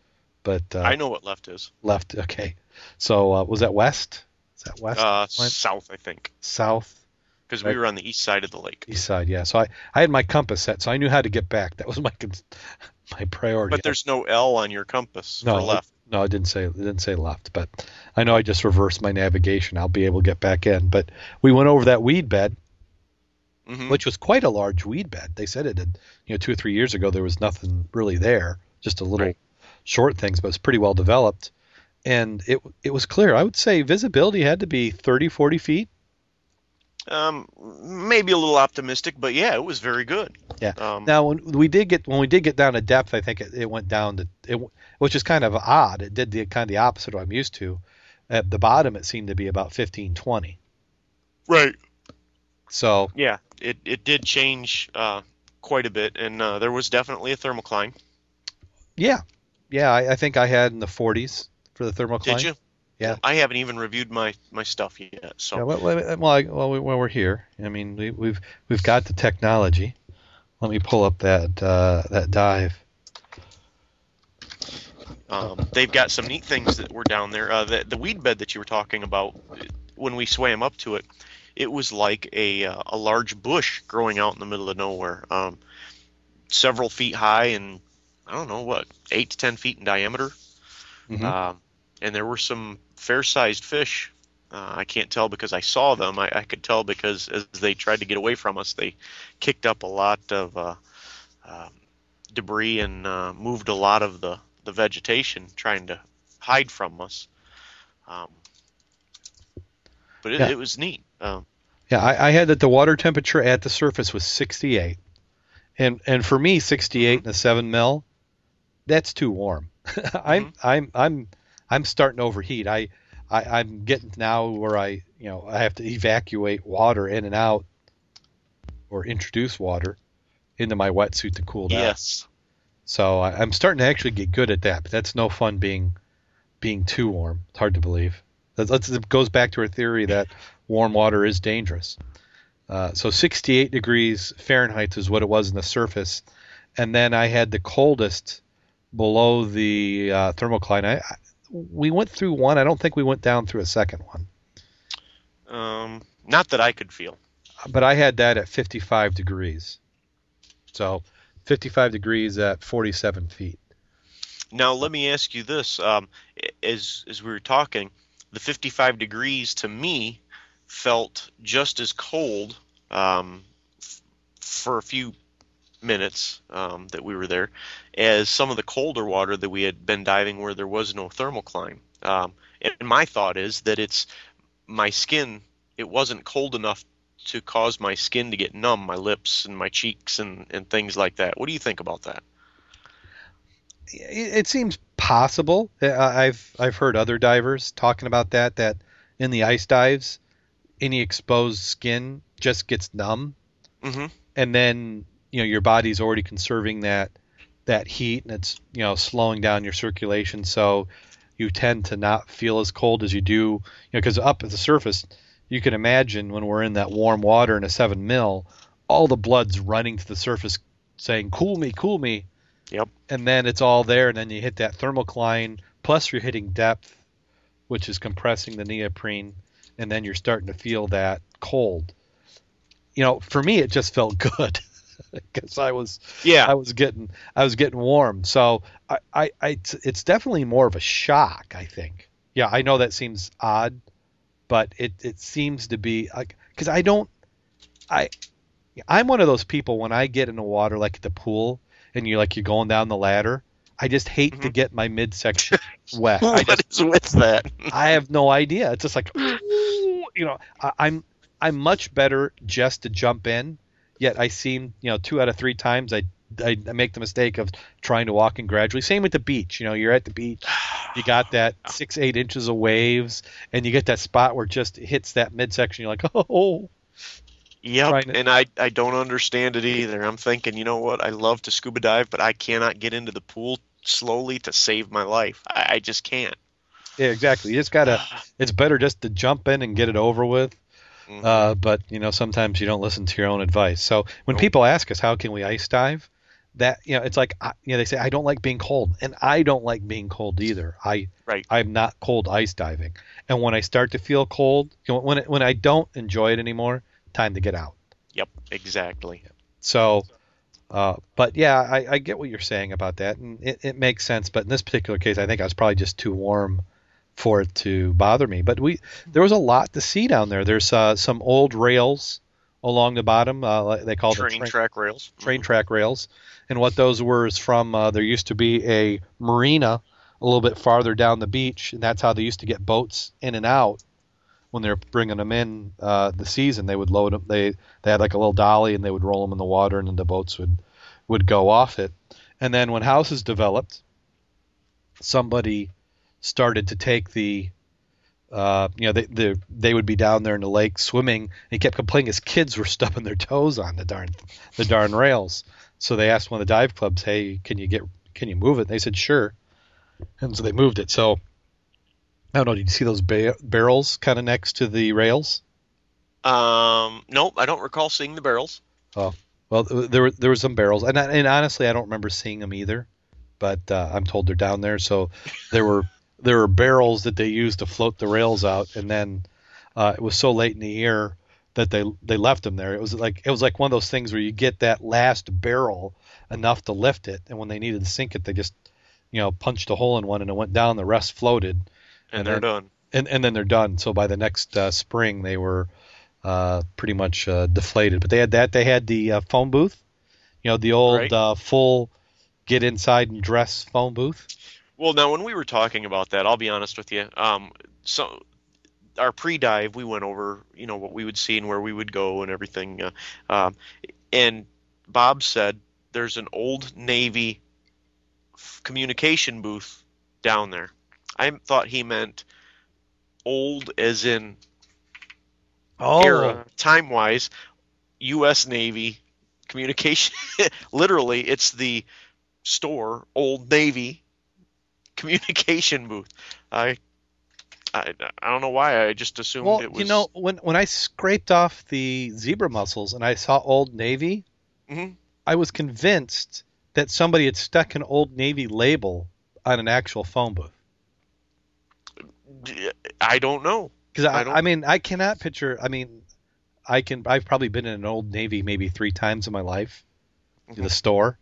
but uh, I know what left is. left. Okay, so uh, was that west? Is that west? Uh, south, I think, South? because Right. we were on the east side of the lake. East side? Yeah. So I I had my compass set, so I knew how to get back. That was my my priority. But there's no L on your compass No, for left. No, I didn't say it didn't say left, but I know I just reversed my navigation. I'll be able to get back in. But we went over that weed bed, hmm which was quite a large weed bed. They said it had, you know, two or three years ago there was nothing really there, just a little Right. short things, but it's pretty well developed. And it it was clear. I would say visibility had to be 30, 40 feet. Um, maybe a little optimistic, but yeah, it was very good. Yeah. Um, Now, when we did get when we did get down to depth, I think it, it went down to it, which is kind of odd. It did the kind of the opposite of what I'm used to. At the bottom, it seemed to be about 15, 20. right. So Yeah, it it did change uh, quite a bit, and uh, there was definitely a thermocline. Yeah, yeah. I, I think I had in the 40s for the thermocline. Did you? Yeah. I haven't even reviewed my my stuff yet. So Yeah, well, well, I, well, we, well, we're here. I mean, we, we've we've got the technology. Let me pull up that uh, that dive. um, they've got some neat things that were down there. Uh, the the weed bed that you were talking about, when we swam up to it, it was like a uh, a large bush growing out in the middle of nowhere, um, several feet high and I don't know what eight to ten feet in diameter. Mhm. Um, and there were some fair-sized fish. Uh, I can't tell because I saw them. I, I could tell because as they tried to get away from us, they kicked up a lot of uh, um debris and uh, moved a lot of the, the vegetation, trying to hide from us. Um, but it, Yeah. it was neat. Um, Yeah, I, I had that the water temperature at the surface was 68, and and for me 68 in a seven mil, that's too warm. I'm I'm I'm I'm starting to overheat. I, I I'm getting now where I you know I have to evacuate water in and out, or introduce water into my wetsuit to cool down. yes. So I, I'm starting to actually get good at that. But that's no fun being being too warm. It's hard to believe. That goes back to our theory that warm water is dangerous. Uh, so 68 degrees Fahrenheit is what it was in the surface, and then I had the coldest below the uh, thermocline. I, I, we went through one. I don't think we went down through a second one, Um, not that I could feel. but I had that at 55 degrees. So 55 degrees at 47 feet. Now let me ask you this: um, as as we were talking, the 55 degrees to me felt just as cold um, for a few minutes um, that we were there as some of the colder water that we had been diving where there was no thermocline. Um, and my thought is that it's my skin, it wasn't cold enough to cause my skin to get numb, my lips and my cheeks and, and things like that. What do you think about that? It, it seems possible. I've I've heard other divers talking about that. That in the ice dives, any exposed skin just gets numb, mm-hmm. and then you know your body's already conserving that that heat, and it's you know slowing down your circulation, so you tend to not feel as cold as you do. You know, because up at the surface, you can imagine when we're in that warm water in a seven mil, all the blood's running to the surface, saying "Cool me, cool me." Yep. And then it's all there, and then you hit that thermocline. Plus, you're hitting depth, which is compressing the neoprene, and then you're starting to feel that cold. You know, for me, it just felt good because I was yeah I was getting I was getting warm. So I, I, I it's definitely more of a shock. I think. Yeah, I know that seems odd, but it it seems to be like because I don't I I'm one of those people when I get in the water like at the pool and you're like you're going down the ladder. I just hate mm-hmm. to get my midsection wet. what I just, is with that? I have no idea. It's just like you know, I, I'm I'm much better just to jump in. Yet I seem, you know, two out of three times I I make the mistake of trying to walk in gradually. Same with the beach. You know, you're at the beach, you got that six eight inches of waves, and you get that spot where it just hits that midsection. You're like, oh. Yep, and I I don't understand it either. I'm thinking, you know what? I love to scuba dive, but I cannot get into the pool slowly to save my life. I, I just can't. Yeah, exactly. You just gotta. it's better just to jump in and get it over with. Mm-hmm. Uh, but you know, sometimes you don't listen to your own advice. So when nope. people ask us how can we ice dive, that you know, it's like you know they say I don't like being cold, and I don't like being cold either. I right. I'm not cold ice diving, and when I start to feel cold, you know, when it, when I don't enjoy it anymore, time to get out. Yep, exactly. So, uh, but yeah, I, I, get what you're saying about that, and it, it makes sense. But in this particular case, I think I was probably just too warm for it to bother me. But we there was a lot to see down there. There's uh, some old rails along the bottom. Uh, they call train, train track rails. Train mm-hmm. track rails. And what those were is from uh, there used to be a marina a little bit farther down the beach, and that's how they used to get boats in and out when they were bringing them in uh, the season. They would load them. They they had like a little dolly, and they would roll them in the water, and then the boats would would go off it. And then when houses developed, somebody started to take the uh, you know, they, they they would be down there in the lake swimming. And he kept complaining his kids were stubbing their toes on the darn the darn rails. So they asked one of the dive clubs, "Hey, can you get can you move it?" And they said, "Sure." And so they moved it. So I don't know. Did you see those ba- barrels kind of next to the rails? Um, nope, I don't recall seeing the barrels. Oh, well, there were there were some barrels, and and honestly, I don't remember seeing them either. But uh, I'm told they're down there. So there were there were barrels that they used to float the rails out, and then uh, it was so late in the year that they they left them there. It was like it was like one of those things where you get that last barrel enough to lift it, and when they needed to sink it, they just you know punched a hole in one and it went down. The rest floated, and, and they're then, done. And and then they're done. So by the next uh, spring, they were uh, pretty much uh, deflated. But they had that. They had the uh, phone booth, you know, the old right. Uh, full get inside and dress phone booth. Well, now when we were talking about that, I'll be honest with you. Um, so our pre-dive, we went over, you know, what we would see and where we would go and everything. Uh, um, and Bob said there's an old Navy f- communication booth down there. I thought he meant old as in oh. era, time wise, U.S. Navy communication. Literally, it's the store, Old Navy communication booth. I, I, I don't know why. I just assumed well, it was. you know, when when I scraped off the zebra mussels and I saw Old Navy, mm-hmm. I was convinced that somebody had stuck an Old Navy label on an actual phone booth. I don't know. Because I, I, I mean, I cannot picture. I mean, I can. I've probably been in an Old Navy maybe three times in my life, mm-hmm. the store,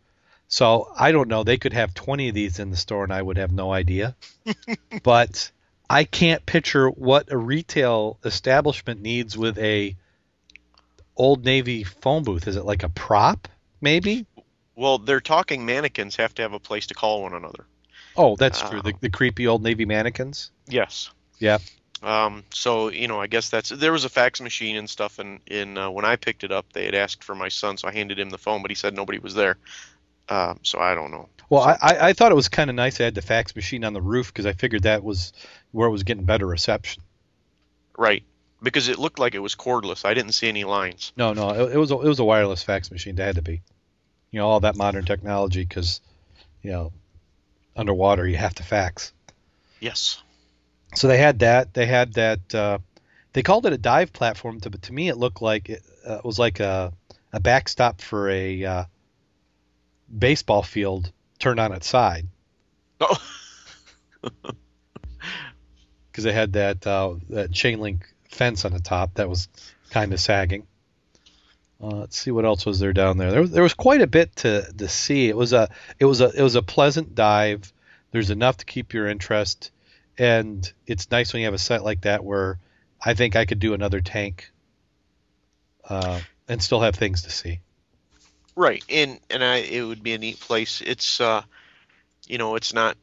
so I don't know. They could have 20 of these in the store and I would have no idea. but I can't picture what a retail establishment needs with a Old Navy phone booth? Is it like a prop, maybe? Well, they're talking mannequins have to have a place to call one another. Oh, that's true. Uh, The, the creepy Old Navy mannequins. Yes. Yeah. Um, so you know, I guess that's there was a fax machine and stuff, and in uh, when I picked it up, they had asked for my son, so I handed him the phone, but he said nobody was there. Um, so I don't know. Well, I, I I thought it was kind of nice. I had the fax machine on the roof because I figured that was where it was getting better reception. Right, because it looked like it was cordless. I didn't see any lines. No, no, it, it was a, it was a wireless fax machine. That had to be, you know, all that modern technology because, you know, underwater you have to fax. Yes. So they had that. They had that. Uh, they called it a dive platform, to, but to me it looked like it uh, was like a a backstop for a uh, baseball field turned on its side Oh. because they had that uh, that chain link fence on the top that was kind of sagging. Uh, let's see what else was there down there. There was, there was quite a bit to, to see. It was a it was a it was a pleasant dive. There's enough to keep your interest, and it's nice when you have a set like that where I think I could do another tank, uh, and still have things to see. Right, and and I it would be a neat place. It's uh, you know, it's not.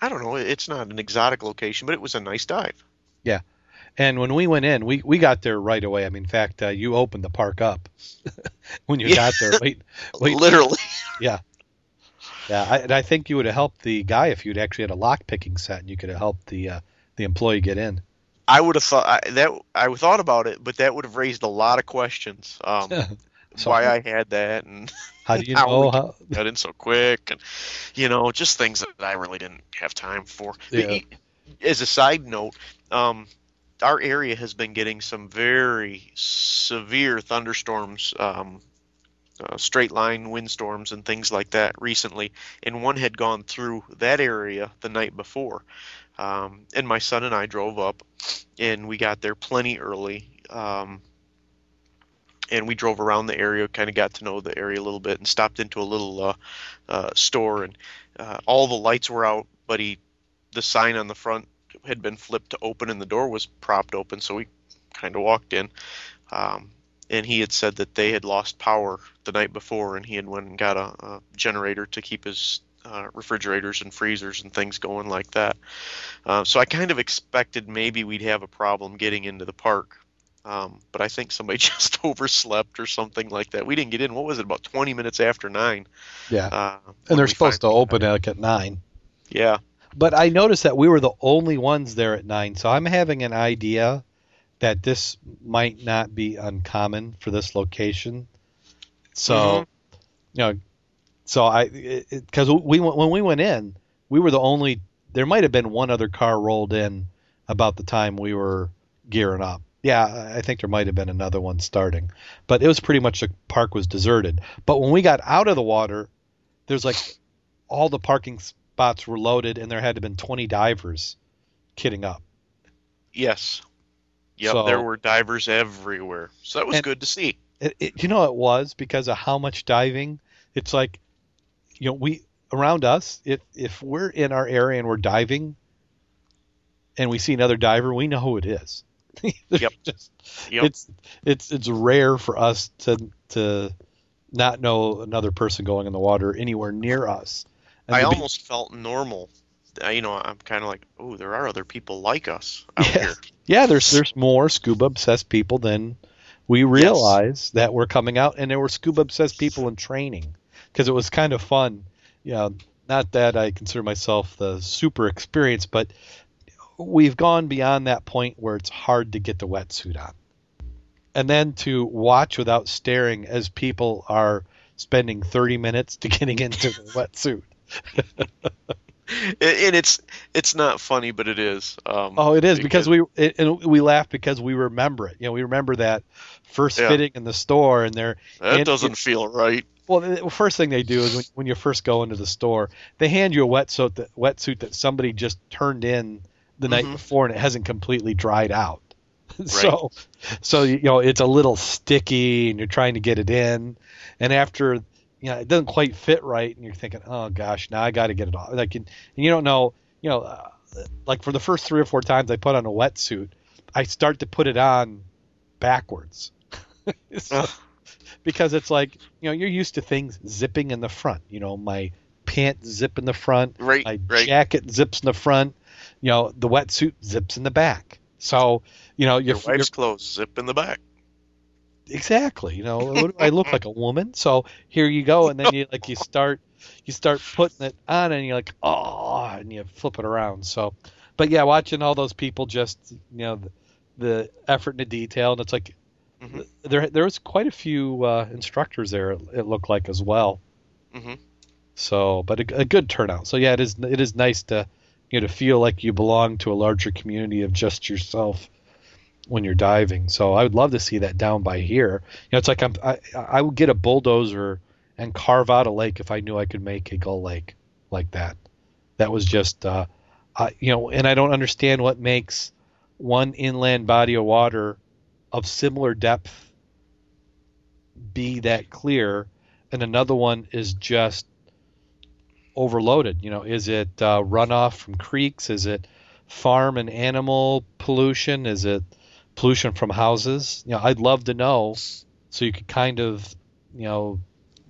I don't know. It's not an exotic location, but it was a nice dive. And when we went in, we, we got there right away. I mean, in fact, uh, you opened the park up when you Yeah. got there. Wait, wait, Literally. Yeah, I, and I think you would have helped the guy if you'd actually had a lock picking set, and you could have helped the uh, the employee get in. I would have thought I, that I thought about it, but that would have raised a lot of questions. Um, So- why I had that and How do you How know? How, got in so quick, and you know, just things that I really didn't have time for. Yeah. As a side note, um, our area has been getting some very severe thunderstorms, um, uh, straight line windstorms, and things like that recently. And one had gone through that area the night before. Um, and my son and I drove up, and we got there plenty early. Um, and we drove around the area, kind of got to know the area a little bit, and stopped into a little uh, uh, store, and uh, all the lights were out, but he, the sign on the front had been flipped to open, and the door was propped open, so we kind of walked in, um, and he had said that they had lost power the night before, and he had went and got a, a generator to keep his uh, refrigerators and freezers and things going like that. Uh, so I kind of expected maybe we'd have a problem getting into the park. Um, but I think somebody just overslept or something like that. We didn't get in. What was it? About 20 minutes after nine. yeah, Uh, and they're supposed to open like at nine. Yeah. But I noticed that we were the only ones there at nine, so I'm having an idea that this might not be uncommon for this location. So, Mhm. you know, so I because we when we went in, we were the only. There might have been one other car rolled in about the time we were gearing up. Yeah, I think there might have been another one starting, but it was pretty much the park was deserted. But when we got out of the water, there's like all the parking spots were loaded, and there had to have been 20 divers kitting up. Yes. Yep. So- there were divers everywhere. So that was good to see. It, it, you know, it was because of how much diving. It's like, you know, we around us. If if we're in our area and we're diving, and we see another diver, we know who it is. Yep. just- Yep. It's it's it's rare for us to to not know another person going in the water anywhere near us. I to be- almost felt normal. You know, I'm kind of like, oh, there are other people like us out Yeah. here. Yeah, there's there's more scuba obsessed people than we realize that were coming out, and there were scuba obsessed people in training because it was kind of fun. You know, not that I consider myself the super experienced, but we've gone beyond that point where it's hard to get the wetsuit on, and then to watch without staring as people are spending 30 minutes to getting into the wetsuit. And- it's it's not funny, but it is. Um, Oh, it is because because- we it, and we laugh because we remember it. You know, we remember that first Yeah. fitting in the store, and they're that and- doesn't feel right. well. The first thing they do is when, when you first go into the store, they hand you a wetsuit that wetsuit that somebody just turned in the night Mhm. before, and it hasn't completely dried out. so, so you know, it's a little sticky, and you're trying to get it in, and after. You know, it doesn't quite fit right, and you're thinking, "Oh gosh, now I got to get it off." Like, and, and you don't know, you know, uh, like for the first three or four times I put on a wetsuit, I start to put it on backwards So- because it's like you know you're used to things zipping in the front. You know, my pants zip in the front, Right, my right. jacket zips in the front. You know, the wetsuit zips in the back. So you know Your you're, you're clothes zip in the back. Exactly. You know, what do I look like a woman? So here you go, and then you like you start you start putting it on, and you're like, oh, and you flip it around. So, but yeah, watching all those people just you know the, the effort and the detail, and it's like Mhm. there there was quite a few uh, instructors there. It, looked like as well. hmm So, but a, a good turnout. So yeah, it is it is nice to you know to feel like you belong to a larger community of just yourself when you're diving. So I would love to see that down by here. You know, it's like I'm I, I would get a bulldozer and carve out a lake if I knew I could make a gull lake like that. That was just uh, I, you know, and I don't understand what makes one inland body of water of similar depth be that clear and another one is just overloaded. You know, is it uh, runoff from creeks? Is it farm and animal pollution? Is it pollution from houses? You know, I'd love to know so you could kind of, you know,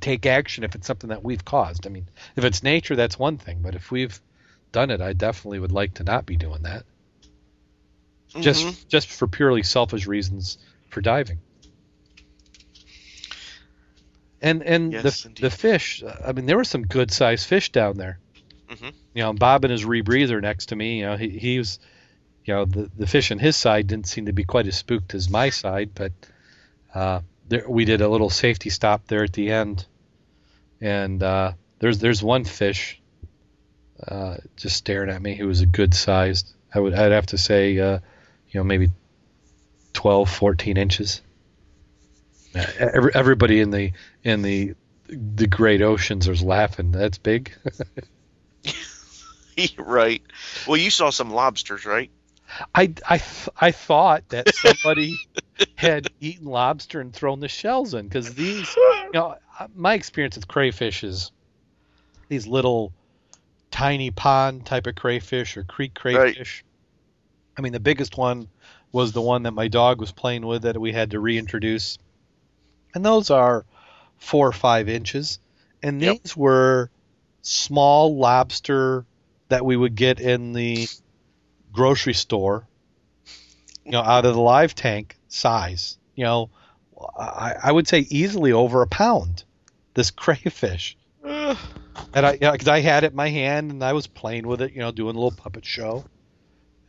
take action if it's something that we've caused. I mean, if it's nature, that's one thing, but if we've done it, I definitely would like to not be doing that. Just Mhm. just for purely selfish reasons for diving. And and Yes, the indeed. the fish, I mean, there were some good sized fish down there. Mhm. You know, Bob and his rebreather next to me. You know, he, he was, you know, the the fish on his side didn't seem to be quite as spooked as my side, but uh, there we did a little safety stop there at the end, and uh, there's there's one fish uh, just staring at me who was a good sized. I would I'd have to say, uh, you know, maybe 12, 14 inches. Uh, Every, everybody in the in the the great oceans was laughing. That's big. right. Well, you saw some lobsters, right? I, I, th- I thought that somebody had eaten lobster and thrown the shells in because these, you know, uh, my experience with crayfish is these little tiny pond type of crayfish or creek crayfish. I mean, the biggest one was the one that my dog was playing with that we had to reintroduce, and those are four or five inches, and Yep. these were small lobster that we would get in the grocery store, you know, out of the live tank size. You know, I, I would say easily over a pound. This crayfish, and I, because I had it in my hand and I was playing with it, you know, doing a little puppet show,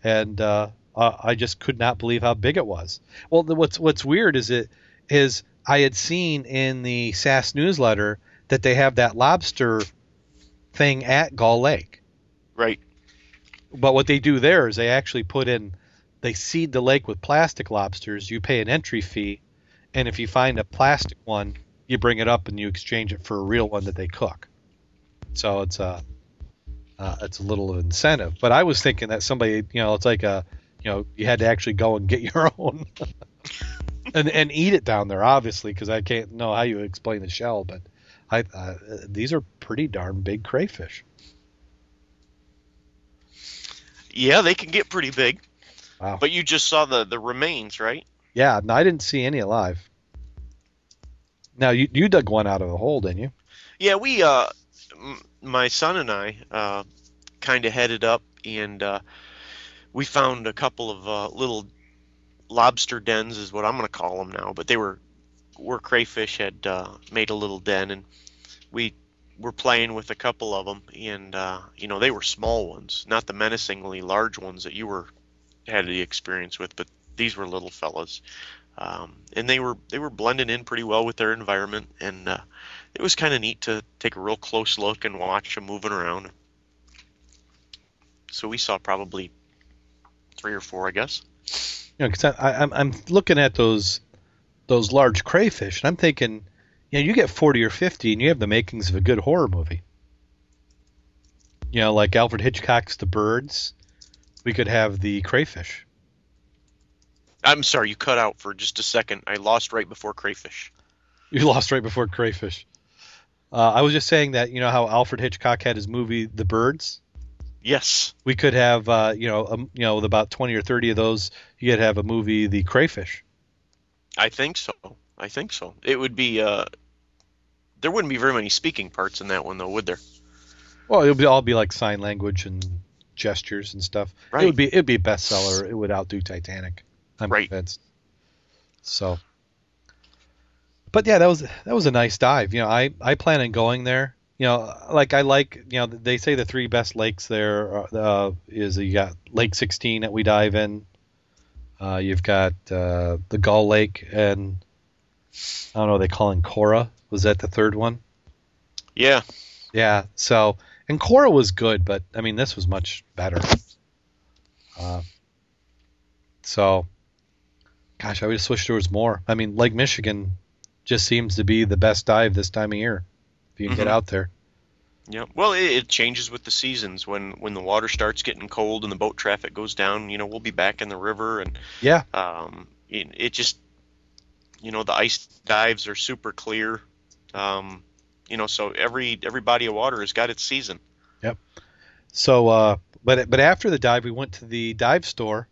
and uh, uh, I just could not believe how big it was. Well, the, what's what's weird is it is I had seen in the SAS newsletter that they have that lobster thing at Gull Lake. right. But what they do there is they actually put in, they seed the lake with plastic lobsters. You pay an entry fee, and if you find a plastic one, you bring it up and you exchange it for a real one that they cook. So it's a, uh, it's a little incentive. But I was thinking that somebody, you know, it's like a, you know, you had to actually go and get your own, and and eat it down there, obviously, because I can't know how you explain the shell, but. I, uh, these are pretty darn big crayfish. Yeah, they can get pretty big. Wow. But you just saw the the remains, right? Yeah, no, I didn't see any alive. Now you you dug one out of the hole, didn't you? Yeah, we uh, m- my son and I uh, kind of headed up and uh, we found a couple of uh, little lobster dens, is what I'm going to call them now. But they were where crayfish had uh, made a little den, and we were playing with a couple of them, and uh, you know they were small ones, not the menacingly large ones that you were had the experience with, but these were little fellas. Um, and they were they were blending in pretty well with their environment, and uh, it was kind of neat to take a real close look and watch them moving around. So we saw probably three or four, I guess. Know, because I'm I'm looking at those those large crayfish, and I'm thinking, you know, you get 40 or 50, and you have the makings of a good horror movie. You know, like Alfred Hitchcock's The Birds, we could have the crayfish. I'm sorry, you cut out for just a second. I lost right before crayfish. You lost right before crayfish. Uh, I was just saying that you know how Alfred Hitchcock had his movie The Birds. Yes. we could have uh, you know um, you know with about 20 or 30 of those you could have a movie the crayfish I think so. I think so. It would be. Uh, there wouldn't be very many speaking parts in that one, though, would there? Well, it would be, all be like sign language and gestures and stuff. Right. It would be it'd be a bestseller. It would outdo Titanic. I'm Right. convinced. So, but yeah, that was that was a nice dive. You know, I I plan on going there. You know, like I like you know they say the three best lakes there are, uh, is you got Lake 16 that we dive in. Uh, you've got uh, the Gull Lake and I don't know they call it Cora. Was that the third one? Yeah. Yeah. So, and Cora was good, but I mean, this was much better. Uh, so, gosh, I would just wish there was more. I mean, Lake Michigan just seems to be the best dive this time of year. If you can get Mhm. out there. Yeah. Well, it, it changes with the seasons. When when the water starts getting cold and the boat traffic goes down, you know, we'll be back in the river, and Yeah. um, it, it just, you know, the ice dives are super clear. Um, you know, so every every body of water has got its season. Yep. So, uh, but but after the dive, we went to the dive store,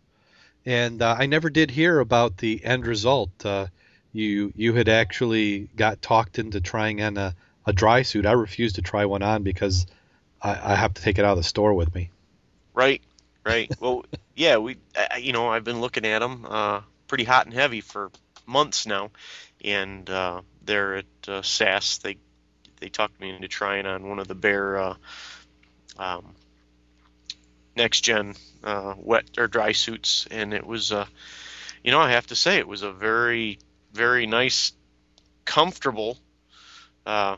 and uh, I never did hear about the end result. Uh, you you had actually got talked into trying on a, a dry suit. I refused to try one on because I, I have to take it out of the store with me. Right. Right. well, yeah. We, I, you know, I've been looking at them uh, pretty hot and heavy for months now, and uh, they're at uh, SAS. They they talked me into trying on one of the Bare uh, um, next gen uh, wet or dry suits, and it was, uh, you know, I have to say it was a very very nice, comfortable, uh,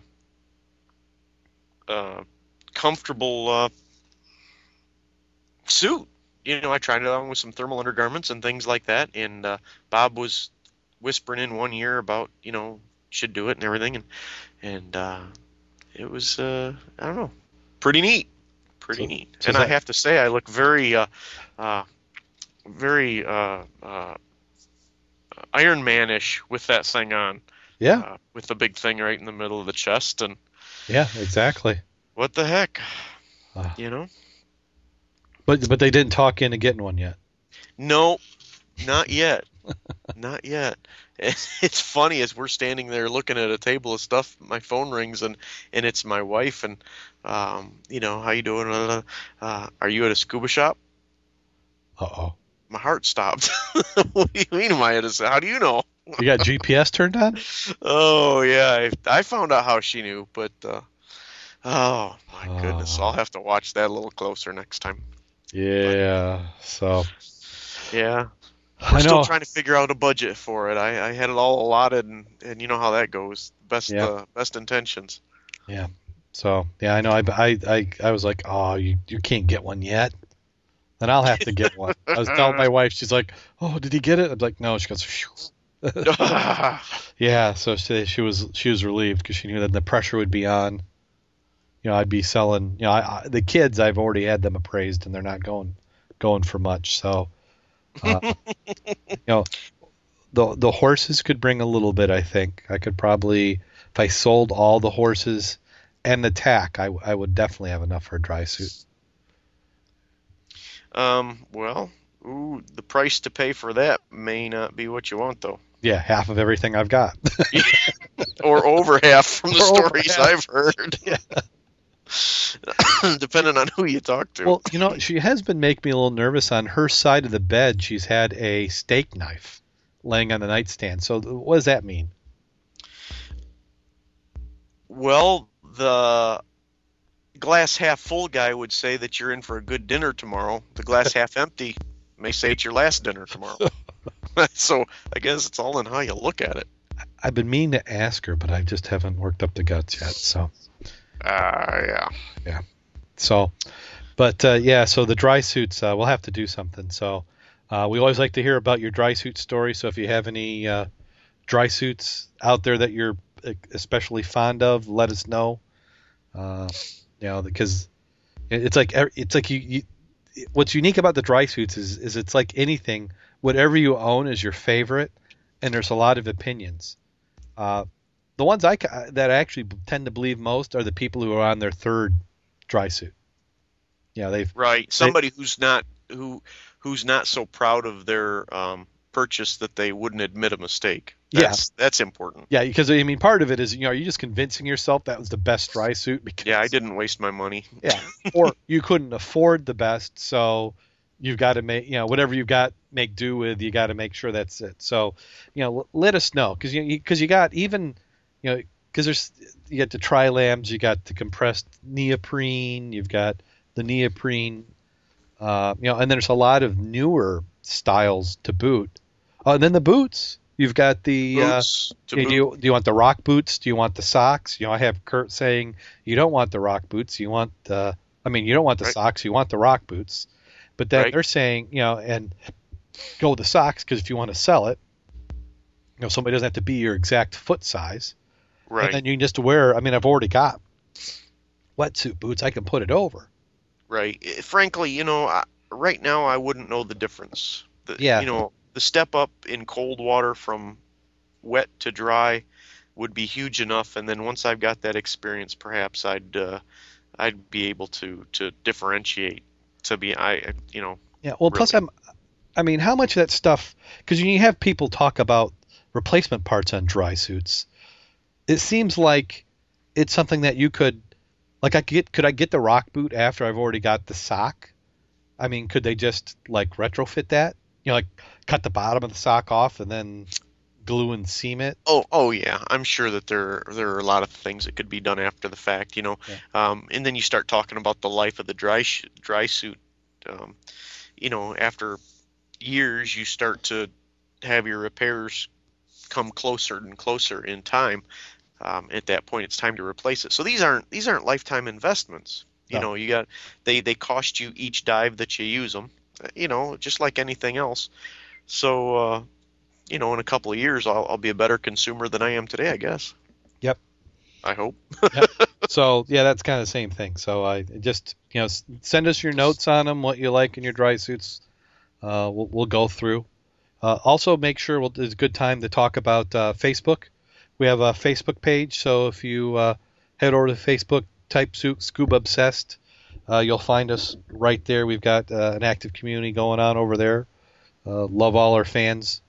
comfortable suit. You know, I tried it on with some thermal undergarments and things like that, and uh, Bob was whispering in one ear about, you know, should do it and everything, and and uh, it was, uh, I don't know, pretty neat, pretty So- neat. so and is I have to say, I look very, uh, uh, very uh, uh, Iron Man-ish with that thing on, Yeah, uh, with the big thing right in the middle of the chest, and yeah, exactly. what the heck, you know? But but they didn't talk into getting one yet. No, not yet. Not yet. It's funny as we're standing there looking at a table of stuff. My phone rings and and it's my wife and um, you know how you doing? Uh, are you at a scuba shop? Uh oh. My heart stopped. what do you mean? Am I at a? How do you know? You got GPS turned on? Oh yeah, I, I found out how she knew, but uh, oh my goodness, Oh. I'll have to watch that a little closer next time. Yeah. So Yeah. We're still trying to figure out a budget for it. I, I had it all allotted, and, and you know how that goes. Best Yeah. uh, best intentions. Yeah. So yeah, I know. I, I I I was like, oh, you you can't get one yet. Then I'll have to get one. I was telling my wife, she's like, oh, did he get it? I'm like, no. She goes, Phew. yeah. So she she was she was relieved because she knew that the pressure would be on. You know, I'd be selling. You know, I, I, the kids I've already had them appraised, and they're not going going for much. So, uh, you know, the the horses could bring a little bit. I think I could probably if I sold all the horses and the tack, I, I would definitely have enough for a dry suit. um, well, ooh, the price to pay for that may not be what you want, though, Yeah, half of everything I've got. or over half from the Or stories. I've heard. Depending on who you talk to. well, you know, she has been making me a little nervous. On her side of the bed, she's had a steak knife laying on the nightstand. So what does that mean? Well, the glass half full guy would say that you're in for a good dinner tomorrow. The glass half empty may say it's your last dinner tomorrow. so I guess it's all in how you look at it. I've been meaning to ask her, but I just haven't worked up the guts yet. So, Uh, yeah. so, but uh, yeah. So the dry suits, uh, we'll have to do something. So, uh, we always like to hear about your dry suit story. So if you have any uh, dry suits out there that you're especially fond of, let us know. Uh, you know, because it's like it's like you, you. What's unique about the dry suits is is it's like anything. Whatever you own is your favorite, and there's a lot of opinions. Uh, the ones I that I actually tend to believe most are the people who are on their third dry suit. Yeah, they've Right. Somebody who's not who who's not so proud of their um, purchase that they wouldn't admit a mistake. Yeah. That's, that's important. Yeah, because I mean, part of it is you know, are you just convincing yourself that was the best dry suit? Because Yeah, I didn't waste my money. Yeah, or you couldn't afford the best, so you've got to make you know whatever you've got make do with. You got to make sure that's it. So you know, l- let us know because you because you got even you know because there's you got the trilams, you got the compressed neoprene, you've got the neoprene, uh, you know, and there's a lot of newer styles to boot. Oh, and then the boots. You've got the uh, Boots boot. do you do you want the rock boots? Do you want the socks? You know, I have Kurt saying you don't want the rock boots. You want the I mean, you don't want the Right. socks. You want the rock boots. But then Right. they're saying, you know, and go with the socks because if you want to sell it, you know, somebody doesn't have to be your exact foot size. Right. And then you can just wear. I mean, I've already got wetsuit boots. I can put it over. Right. Eh, Frankly, you know, I, right now I wouldn't know the difference. The, Yeah. You know, the step up in cold water from wet to dry would be huge enough, and then once I've got that experience, perhaps I'd uh, I'd be able to to differentiate. To be, I you know, Yeah. Well, plus I'm. I mean, how much of that stuff? Because you have people talk about replacement parts on dry suits, it seems like it's something that you could, like, I could get. Could I get the rock boot after I've already got the sock? I mean, could they just like retrofit that? You know, like cut the bottom of the sock off and then glue and seam it. Oh, oh yeah. I'm sure that there there are a lot of things that could be done after the fact, you know. Um, and then you start talking about the life of the dry sh- dry suit. Um, you know, after years, you start to have your repairs come closer and closer in time. Um, at that point, it's time to replace it. So these aren't these aren't lifetime investments. You No. know, you got they they cost you each dive that you use them. You know, just like anything else. So. Uh, you know, in a couple of years, I'll, I'll be a better consumer than I am today, I guess. Yep. I hope. so yeah, that's kind of the same thing. So I just you know send us your notes on them, what you like in your dry suits. Uh, we'll, we'll go through. Uh, also, make sure we'll, it's a good time to talk about uh, Facebook. We have a Facebook page, so if you uh, head over to Facebook, type Scuba Obsessed, uh, you'll find us right there. We've got uh, an active community going on over there. Uh, love all our fans.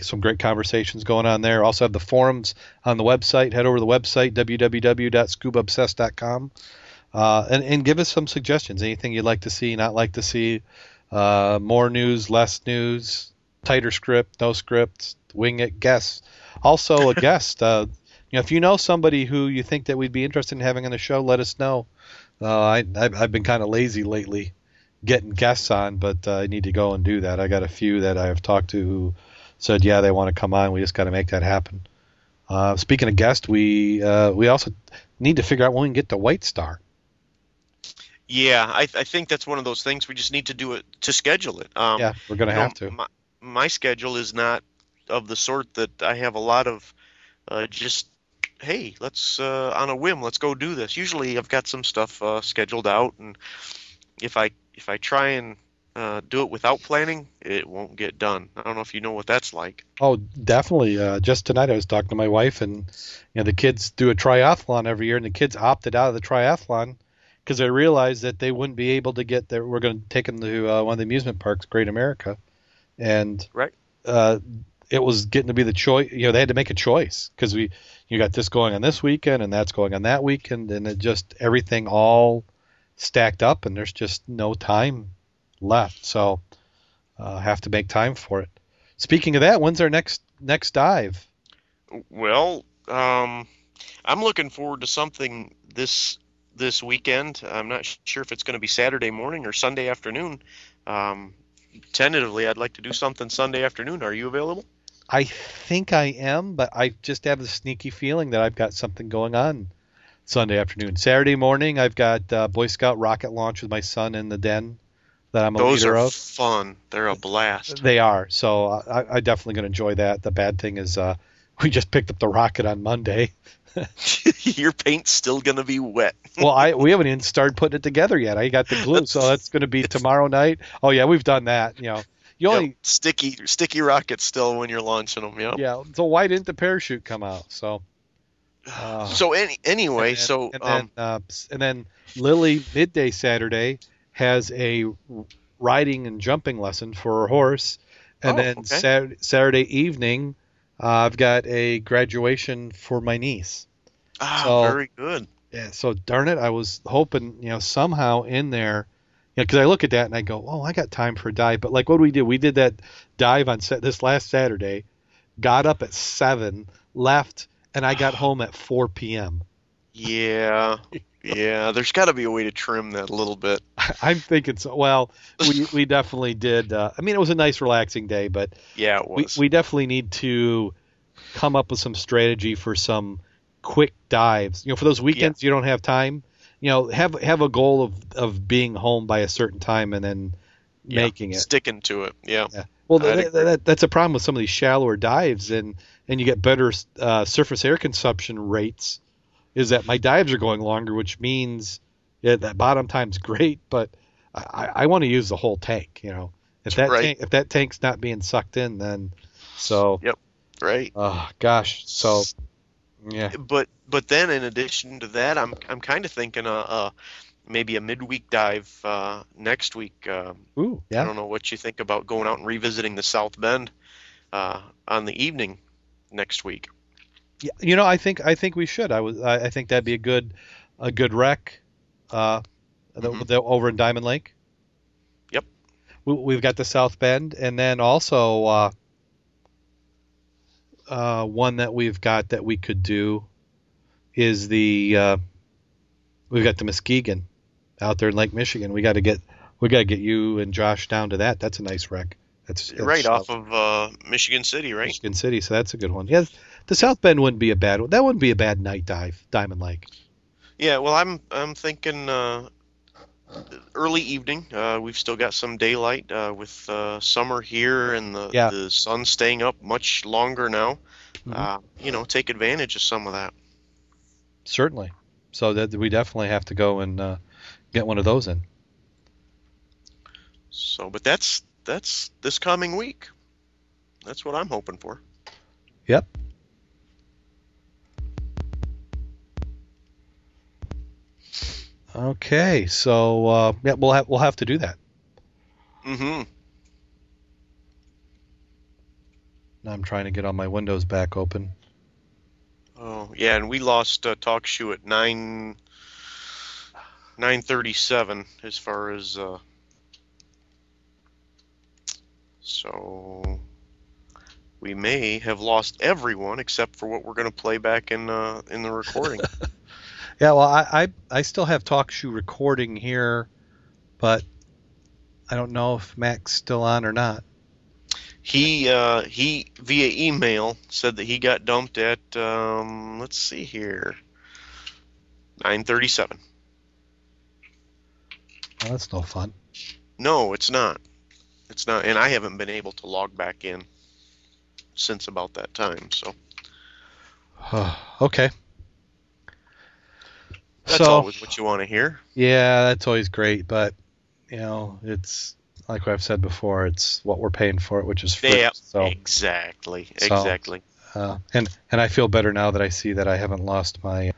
Some great conversations going on there. Also have the forums on the website. Head over to the website www.scubaobsessed.com uh, and and give us some suggestions. Anything you'd like to see, not like to see. Uh, more news, less news, tighter script, no script, wing it, guess. Also a guest. Uh, you know, if you know somebody who you think that we'd be interested in having on the show, let us know. Uh, I I've, I've been kind of lazy lately getting guests on, but uh, I need to go and do that. I got a few that I have talked to who said, yeah, they want to come on. We just got to make that happen. Uh, speaking of guests, we uh, we also need to figure out when we can get to White Star. Yeah, I, I think that's one of those things we just need to do it to schedule it. Um, yeah, we're going to you know, have to. My, my schedule is not of the sort that I have a lot of uh, just hey, let's uh, on a whim, let's go do this. Usually, I've got some stuff uh, scheduled out, and if I if I try and uh, do it without planning, it won't get done. I don't know if you know what that's like. Oh, definitely. Uh, just tonight, I was talking to my wife, and you know, the kids do a triathlon every year, and the kids opted out of the triathlon because they realized that they wouldn't be able to get there. We're going to take them to uh, one of the amusement parks, Great America, and Right. uh, it was getting to be the choice. You know, they had to make a choice because we you got this going on this weekend, and that's going on that weekend, and it just everything all stacked up, and there's just no time left. So uh, have to make time for it. Speaking of that, when's our next next dive? Well, um, I'm looking forward to something this this weekend. I'm not sure if it's going to be Saturday morning or Sunday afternoon. Um, tentatively, I'd like to do something Sunday afternoon. Are you available? I think I am, but I just have the sneaky feeling that I've got something going on Sunday afternoon. Saturday morning, I've got uh, Boy Scout rocket launch with my son in the den that I'm a Those leader are of. fun. They're a blast. They are, so I, I definitely going to enjoy that. The bad thing is uh, we just picked up the rocket on Monday. Your paint's still to be wet. well, I we haven't even started putting it together yet. I got the glue, so that's going to be tomorrow night. Oh yeah, we've done that. You know, you only Yep, sticky sticky rockets still when you're launching them. Yep. yeah. So why didn't the parachute come out? So. uh, So any anyway, and so and um, then, uh, and then Lily midday Saturday has a riding and jumping lesson for a horse, and Oh, then okay. Saturday, Saturday evening, uh, I've got a graduation for my niece. Ah, So- very good. Yeah, so darn it, I was hoping, you know, somehow in there, you know, because I look at that and I go, oh, I got time for a dive. But like, what did we do? We did that dive on set this last Saturday, got up at seven, left, and I got home at 4 p.m. Yeah, yeah. There's got to be a way to trim that a little bit. I'm thinking so. Well, we we definitely did. Uh, I mean, it was a nice, relaxing day, but Yeah, it we we definitely need to come up with some strategy for some quick dives. You know, for those weekends you don't have time. You know, have have a goal of of being home by a certain time and then Yeah, making it. sticking to it. Yeah. Well, that, that, that's a problem with some of these shallower dives, and and you get better uh, surface air consumption rates. Is that my dives are going longer, which means yeah, that bottom time's great, but I, I want to use the whole tank. You know, if that Right. tank, if that tank's not being sucked in, then so yep, Right. oh gosh, so yeah, But but then in addition to that, I'm I'm kind of thinking uh, uh maybe a midweek dive uh, next week. Uh, ooh I don't know what you think about going out and revisiting the South Bend uh, on the evening next week. Yeah, you know, I think I think we should. I was I, I think that'd be a good a good rec, uh, the- Mhm. the- over in Diamond Lake. Yep. We, we've got the South Bend, and then also uh, one that we've got that we could do is the uh, we've got the Muskegon out there in Lake Michigan. We got to get we got to get you and Josh down to that. That's a nice wreck. That's, that's right off of uh, Michigan City, right? Michigan City, so that's a good one. Yeah, the South Bend wouldn't be a bad one. That wouldn't be a bad night dive, Diamond Lake. Yeah. Well, I'm I'm thinking uh, early evening. Uh, we've still got some daylight uh, with uh, summer here and the Yeah. the sun staying up much longer now. Mhm. Uh, you know, take advantage of some of that. Certainly. So that we definitely have to go and uh, get one of those in. So, but that's that's this coming week. That's what I'm hoping for. Yep. Okay, so uh, yeah, we'll have we'll have to do that. Mm-hmm. Now I'm trying to get all my windows back open. Oh, yeah, and we lost uh, TalkShoe at nine nine thirty seven as far as uh, so we may have lost everyone except for what we're going to play back in uh, in the recording. Yeah, well, I, I I still have TalkShoe recording here, but I don't know if Mac's still on or not. he uh, he via email said that he got dumped at um, let's see here nine thirty seven. Well, that's no fun. No, it's not. It's not, and I haven't been able to log back in since about that time. So okay. That's so always what you want to hear. yeah, that's always great, but you know, it's like I've said before, it's what we're paying for it, which is free. Yeah, So, exactly, So- exactly. uh, and and I feel better now that I see that I haven't lost my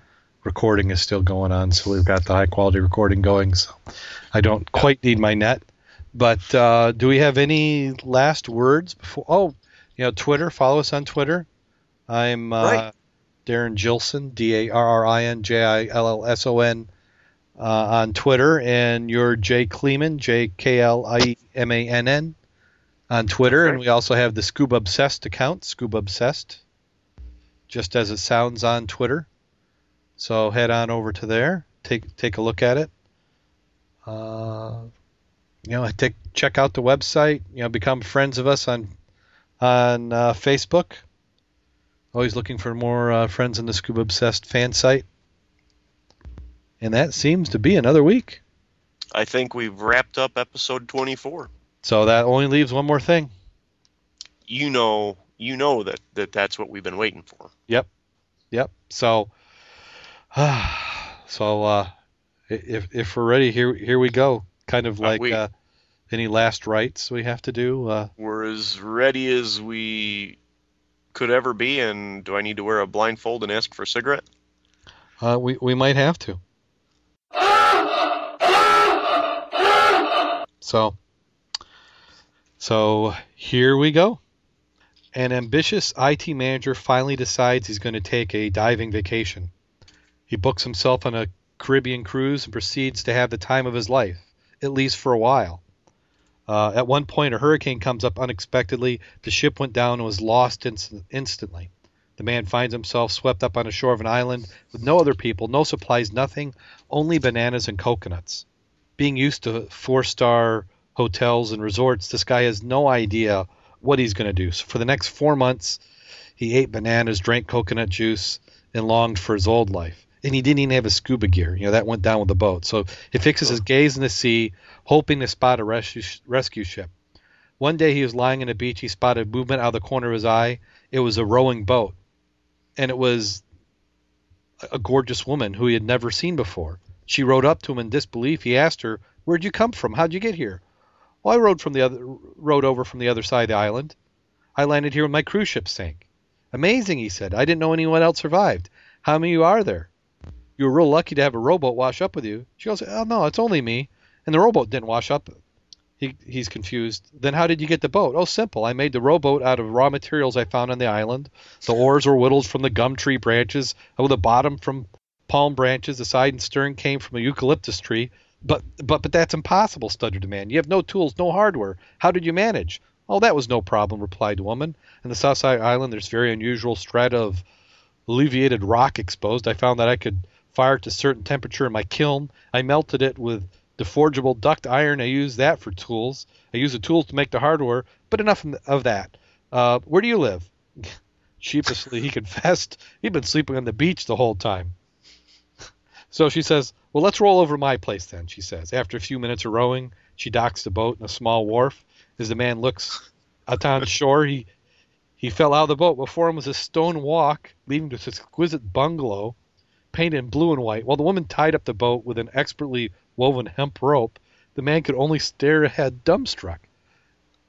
recording is still going on, so we've got the high quality recording going. So I don't quite need my net. But uh, do we have any last words before? Oh, you know, Twitter. Follow us on Twitter. I'm uh, Right. Darrin Jillson, D A R R I N J I L L S O N, uh, on Twitter, and you're Jay Klimann, J K L I M A N N, on Twitter, and we also have the Scuba Obsessed account, Scuba Obsessed, just as it sounds on Twitter. So head on over to there, take take a look at it. Uh, you know, take check out the website. You know, become friends of us on on uh, Facebook. Always looking for more uh, friends in the Scuba Obsessed fan site. And that seems to be another week. I think we've wrapped up episode 24. So that only leaves one more thing. You know, you know that, that that's what we've been waiting for. Yep. Yep. So, uh, so uh, if if we're ready, here here we go. Kind of Uh, like we- uh, any last rites we have to do. Uh, We're as ready as we could ever be. And do I need to wear a blindfold and ask for a cigarette? uh, we we might have to. So, So here we go. An ambitious IT manager finally decides he's going to take a diving vacation. He books himself on a Caribbean cruise and proceeds to have the time of his life, at least for a while. Uh, at one point, a hurricane comes up unexpectedly. The ship went down and was lost inst- instantly. The man finds himself swept up on the shore of an island with no other people, no supplies, nothing, only bananas and coconuts. Being used to four star hotels and resorts, this guy has no idea what he's going to do. So for the next four months, he ate bananas, drank coconut juice, and longed for his old life. And he didn't even have his scuba gear. You know, that went down with the boat. So he fixes his gaze in the sea, hoping to spot a rescue, rescue ship. One day he was lying on the beach. He spotted movement out of the corner of his eye. It was a rowing boat and it was a gorgeous woman who he had never seen before. She rode up to him in disbelief. He asked her, "Where'd you come from? How'd you get here?" "Well, I rode from the other rode over from the other side of the island. I landed here when my cruise ship sank." "Amazing," he said. "I didn't know anyone else survived. How many are there?" "You were real lucky to have a rowboat wash up with you." She goes, "Oh no, it's only me." And the rowboat didn't wash up. He, he's confused. Then how did you get the boat? Oh, simple. I made the rowboat out of raw materials I found on the island. The oars were whittled from the gum tree branches, oh, the bottom from palm branches. The side and stern came from a eucalyptus tree. But but but that's impossible, stuttered the man. You have no tools, no hardware. How did you manage? Oh, that was no problem, replied the woman. In the south side island, there's very unusual strata of alleviated rock exposed. I found that I could fire to a certain temperature in my kiln. I melted it with the forgeable duct iron. I use that for tools. I use the tools to make the hardware, but enough of that. Uh, where do you live? Sheepishly, he confessed he'd been sleeping on the beach the whole time. So she says, Well, let's roll over my place then, she says. After a few minutes of rowing, she docks the boat in a small wharf. As the man looks out on shore, he he fell out of the boat. Before him was a stone walk leading to this exquisite bungalow painted in blue and white. While the woman tied up the boat with an expertly woven hemp rope, the man could only stare ahead, dumbstruck.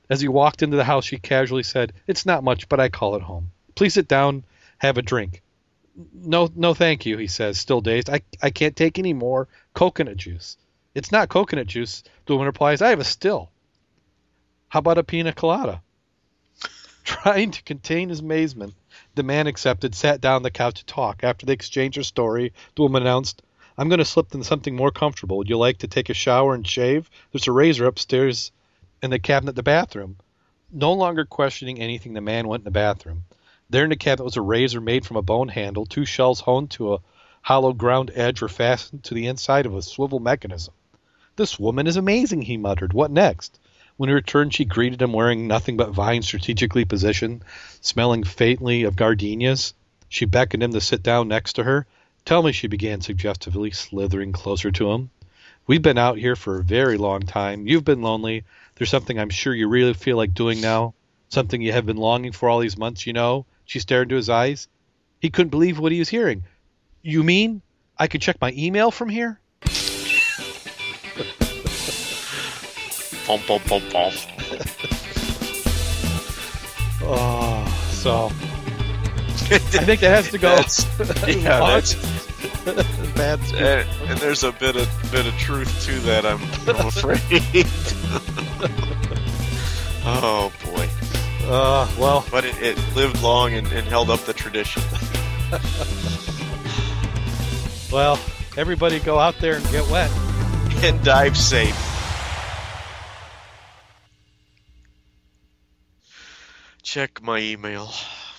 As he walked into the house, she casually said, It's not much, but I call it home. Please sit down, have a drink. No, no, thank you, he says, still dazed. I, I can't take any more coconut juice. It's not coconut juice, the woman replies. I have a still. How about a pina colada? Trying to contain his amazement, the man accepted, sat down on the couch to talk. After they exchanged her story, the woman announced, I'm going to slip into something more comfortable. Would you like to take a shower and shave? There's a razor upstairs in the cabinet in the bathroom. No longer questioning anything, the man went in the bathroom. There in the cabinet was a razor made from a bone handle. Two shells honed to a hollow ground edge were fastened to the inside of a swivel mechanism. This woman is amazing, he muttered. What next? When he returned, she greeted him wearing nothing but vines strategically positioned, smelling faintly of gardenias. She beckoned him to sit down next to her. Tell me, she began suggestively, slithering closer to him. We've been out here for a very long time. You've been lonely. There's something I'm sure you really feel like doing now. Something you have been longing for all these months, you know? She stared into his eyes. He couldn't believe what he was hearing. You mean I could check my email from here? Bum, bum, bum, bum. oh, so I think that has to go. That's- yeah, that's- bad. and, and there's a bit of bit of truth to that. I'm, I'm afraid. oh boy! Uh, well, But it, it lived long and, and held up the tradition. well, everybody go out there and get wet. and dive safe. Check my email.